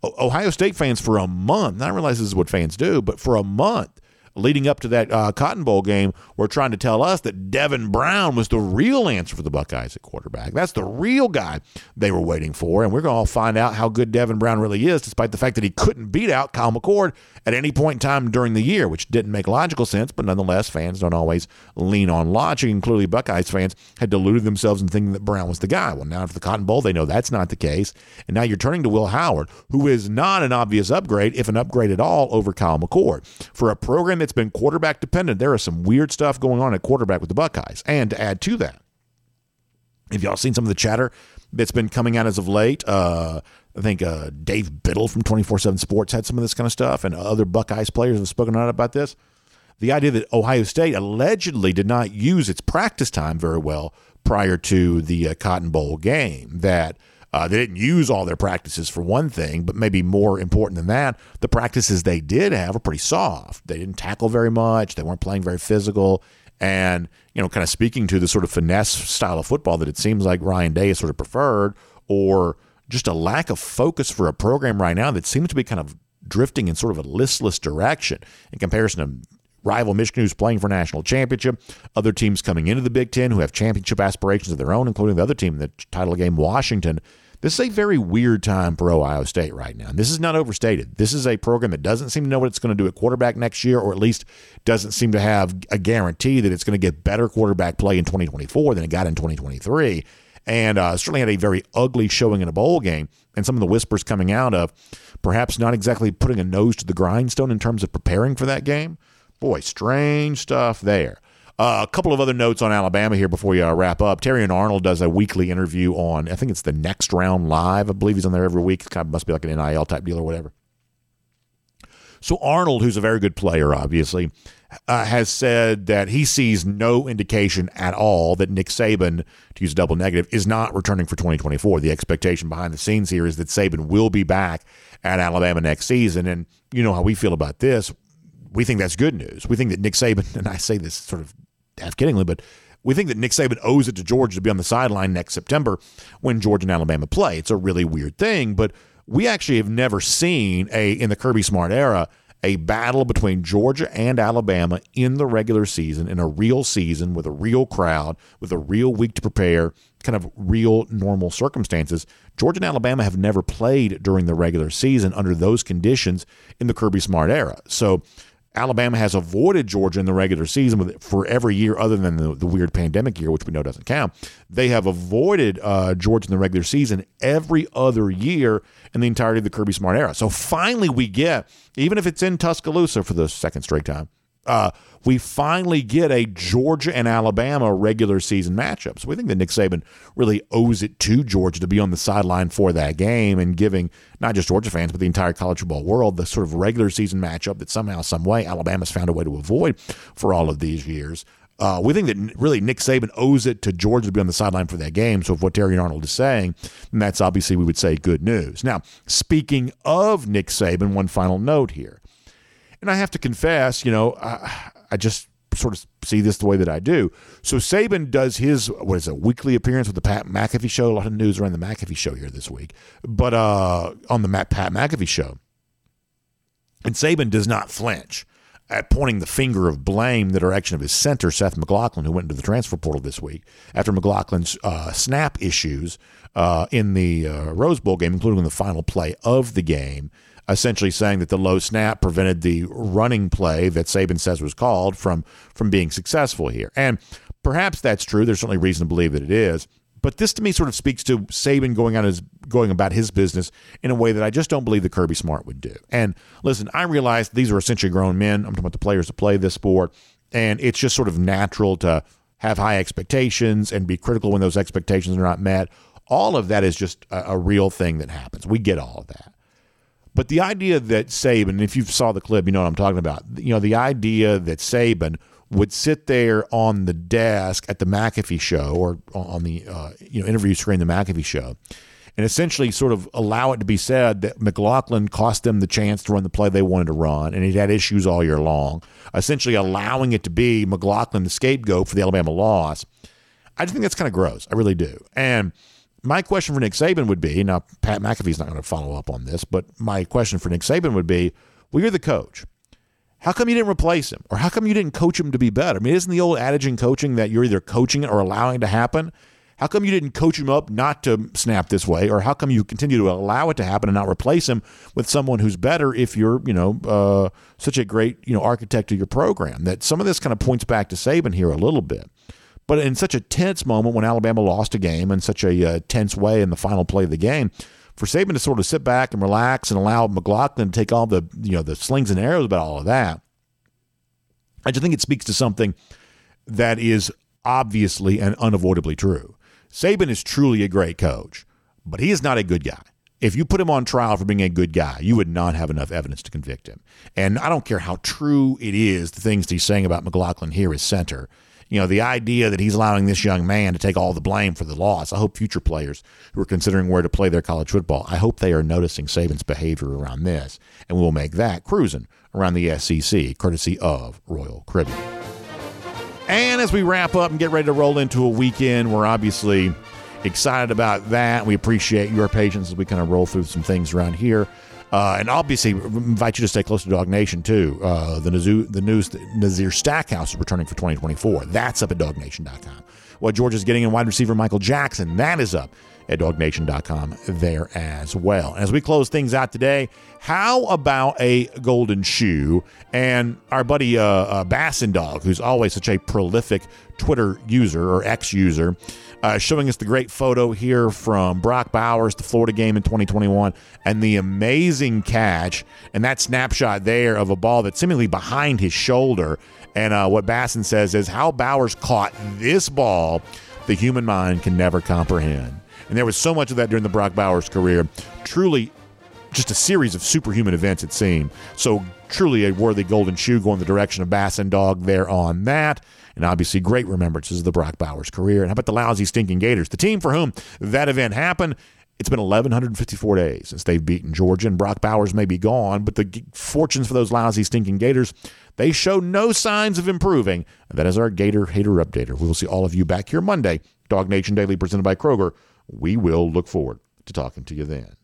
Ohio State fans for a month, I realize this is what fans do, but for a month, leading up to that uh, Cotton Bowl game were trying to tell us that Devin Brown was the real answer for the Buckeyes at quarterback. That's the real guy they were waiting for. And we're going to all find out how good Devin Brown really is, despite the fact that he couldn't beat out Kyle McCord at any point in time during the year, which didn't make logical sense. But nonetheless, fans don't always lean on logic. And clearly, Buckeyes fans had deluded themselves in thinking that Brown was the guy. Well, now after the Cotton Bowl, they know that's not the case. And now you're turning to Will Howard, who is not an obvious upgrade, if an upgrade at all, over Kyle McCord. For a program that's been quarterback dependent, there is some weird stuff going on at quarterback with the Buckeyes. And to add to that, have y'all seen some of the chatter that's been coming out as of late? Uh, I think uh, Dave Biddle from 24 7 Sports had some of this kind of stuff, and other Buckeyes players have spoken out about this. The idea that Ohio State allegedly did not use its practice time very well prior to the uh, Cotton Bowl game, that uh, they didn't use all their practices for one thing, but maybe more important than that, the practices they did have were pretty soft. They didn't tackle very much, they weren't playing very physical. And, you know, kind of speaking to the sort of finesse style of football that it seems like Ryan Day has sort of preferred, or just a lack of focus for a program right now that seems to be kind of drifting in sort of a listless direction in comparison to rival Michigan, who's playing for national championship. Other teams coming into the Big Ten who have championship aspirations of their own, including the other team in the title game, Washington. This is a very weird time for Ohio State right now. And this is not overstated. This is a program that doesn't seem to know what it's going to do at quarterback next year, or at least doesn't seem to have a guarantee that it's going to get better quarterback play in 2024 than it got in 2023 and uh, certainly had a very ugly showing in a bowl game. And some of the whispers coming out of perhaps not exactly putting a nose to the grindstone in terms of preparing for that game. Boy, strange stuff there. Uh, a couple of other notes on Alabama here before we uh, wrap up. Terrion Arnold does a weekly interview on, I think it's the Next Round Live. I believe he's on there every week. It kind of must be like an NIL type deal or whatever. So Arnold, who's a very good player, obviously, uh, has said that he sees no indication at all that Nick Saban, to use a double negative, is not returning for 2024. The expectation behind the scenes here is that Saban will be back at Alabama next season. And you know how we feel about this. We think that's good news. We think that Nick Saban, and I say this sort of half kiddingly, but we think that Nick Saban owes it to Georgia to be on the sideline next September when Georgia and Alabama play. It's a really weird thing, but we actually have never seen a in the Kirby Smart era a battle between Georgia and Alabama in the regular season, in a real season with a real crowd, with a real week to prepare, kind of real normal circumstances. Georgia and Alabama have never played during the regular season under those conditions in the Kirby Smart era. So Alabama has avoided Georgia in the regular season for every year other than the, the weird pandemic year, which we know doesn't count. They have avoided uh, Georgia in the regular season every other year in the entirety of the Kirby Smart era. So finally, we get, even if it's in Tuscaloosa for the second straight time, uh, we finally get a Georgia and Alabama regular season matchup. So we think that Nick Saban really owes it to Georgia to be on the sideline for that game and giving not just Georgia fans, but the entire college football world the sort of regular season matchup that somehow, some way, Alabama's found a way to avoid for all of these years. Uh, we think that really Nick Saban owes it to Georgia to be on the sideline for that game. So if what Terry Arnold is saying, then that's obviously we would say good news. Now, speaking of Nick Saban, one final note here. And I have to confess, you know, I, I just sort of see this the way that I do. So Saban does his what is it, weekly appearance with the Pat McAfee show. A lot of news around the McAfee show here this week, but uh, on the Matt Pat McAfee show, And Saban does not flinch at pointing the finger of blame the direction of his center, Seth McLaughlin, who went into the transfer portal this week after McLaughlin's uh, snap issues uh, in the uh, Rose Bowl game, including in the final play of the game, essentially saying that the low snap prevented the running play that Saban says was called from from being successful here. And perhaps that's true. There's certainly reason to believe that it is. But this to me sort of speaks to Saban going on his going about his business in a way that I just don't believe that Kirby Smart would do. And listen, I realize these are essentially grown men. I'm talking about the players that play this sport, and it's just sort of natural to have high expectations and be critical when those expectations are not met. All of that is just a, a real thing that happens. We get all of that. But the idea that Saban, if you saw the clip, you know what I'm talking about. You know, the idea that Saban would sit there on the desk at the McAfee show or on the uh, you know interview screen the McAfee show and essentially sort of allow it to be said that McLaughlin cost them the chance to run the play they wanted to run, and he'd had issues all year long. Essentially, allowing it to be McLaughlin the scapegoat for the Alabama loss. I just think that's kind of gross. I really do. And my question for Nick Saban would be now, Pat McAfee's not going to follow up on this, but my question for Nick Saban would be well, you're the coach. How come you didn't replace him? Or how come you didn't coach him to be better? I mean, isn't the old adage in coaching that you're either coaching or allowing to happen? How come you didn't coach him up not to snap this way? Or how come you continue to allow it to happen and not replace him with someone who's better if you're, you know, uh, such a great, you know, architect of your program? That some of this kind of points back to Saban here a little bit. But in such a tense moment when Alabama lost a game in such a uh, tense way in the final play of the game, for Saban to sort of sit back and relax and allow McLaughlin to take all the you know the slings and arrows about all of that, I just think it speaks to something that is obviously and unavoidably true. Saban is truly a great coach, but he is not a good guy. If you put him on trial for being a good guy, you would not have enough evidence to convict him. And I don't care how true it is, the things he's saying about McLaughlin here as center you know, the idea that he's allowing this young man to take all the blame for the loss. I hope future players who are considering where to play their college football, I hope they are noticing Saban's behavior around this, and we'll make that cruising around the SEC, courtesy of Royal Caribbean. And as we wrap up and get ready to roll into a weekend, we're obviously excited about that. We appreciate your patience as we kind of roll through some things around here. Uh, and obviously, invite you to stay close to DawgNation too. Uh, the, Nazoo, the news Nazir Stackhouse is returning for 2024. That's up at DawgNation.com. What Georgia's getting in wide receiver Michael Jackson, that is up at DawgNation.com there as well. As we close things out today, how about a golden shoe? And our buddy uh, uh, Bassin Dog, who's always such a prolific Twitter user or X user, uh, showing us the great photo here from Brock Bowers, the Florida game in 2021, and the amazing catch and that snapshot there of a ball that's seemingly behind his shoulder. And uh, what Bassin says is how Bowers caught this ball, the human mind can never comprehend. And there was so much of that during the Brock Bowers career. Truly, just a series of superhuman events, it seemed. So, truly a worthy golden shoe going the direction of Bass and Dog there on that and obviously great remembrances of the Brock Bowers career. And how about the lousy, stinking Gators, the team for whom that event happened? It's been 1,154 days since they've beaten Georgia, and Brock Bowers may be gone, but the fortunes for those lousy, stinking Gators, they show no signs of improving. And that is our Gator Hater Updater. We will see all of you back here Monday. DawgNation Daily presented by Kroger. We will look forward to talking to you then.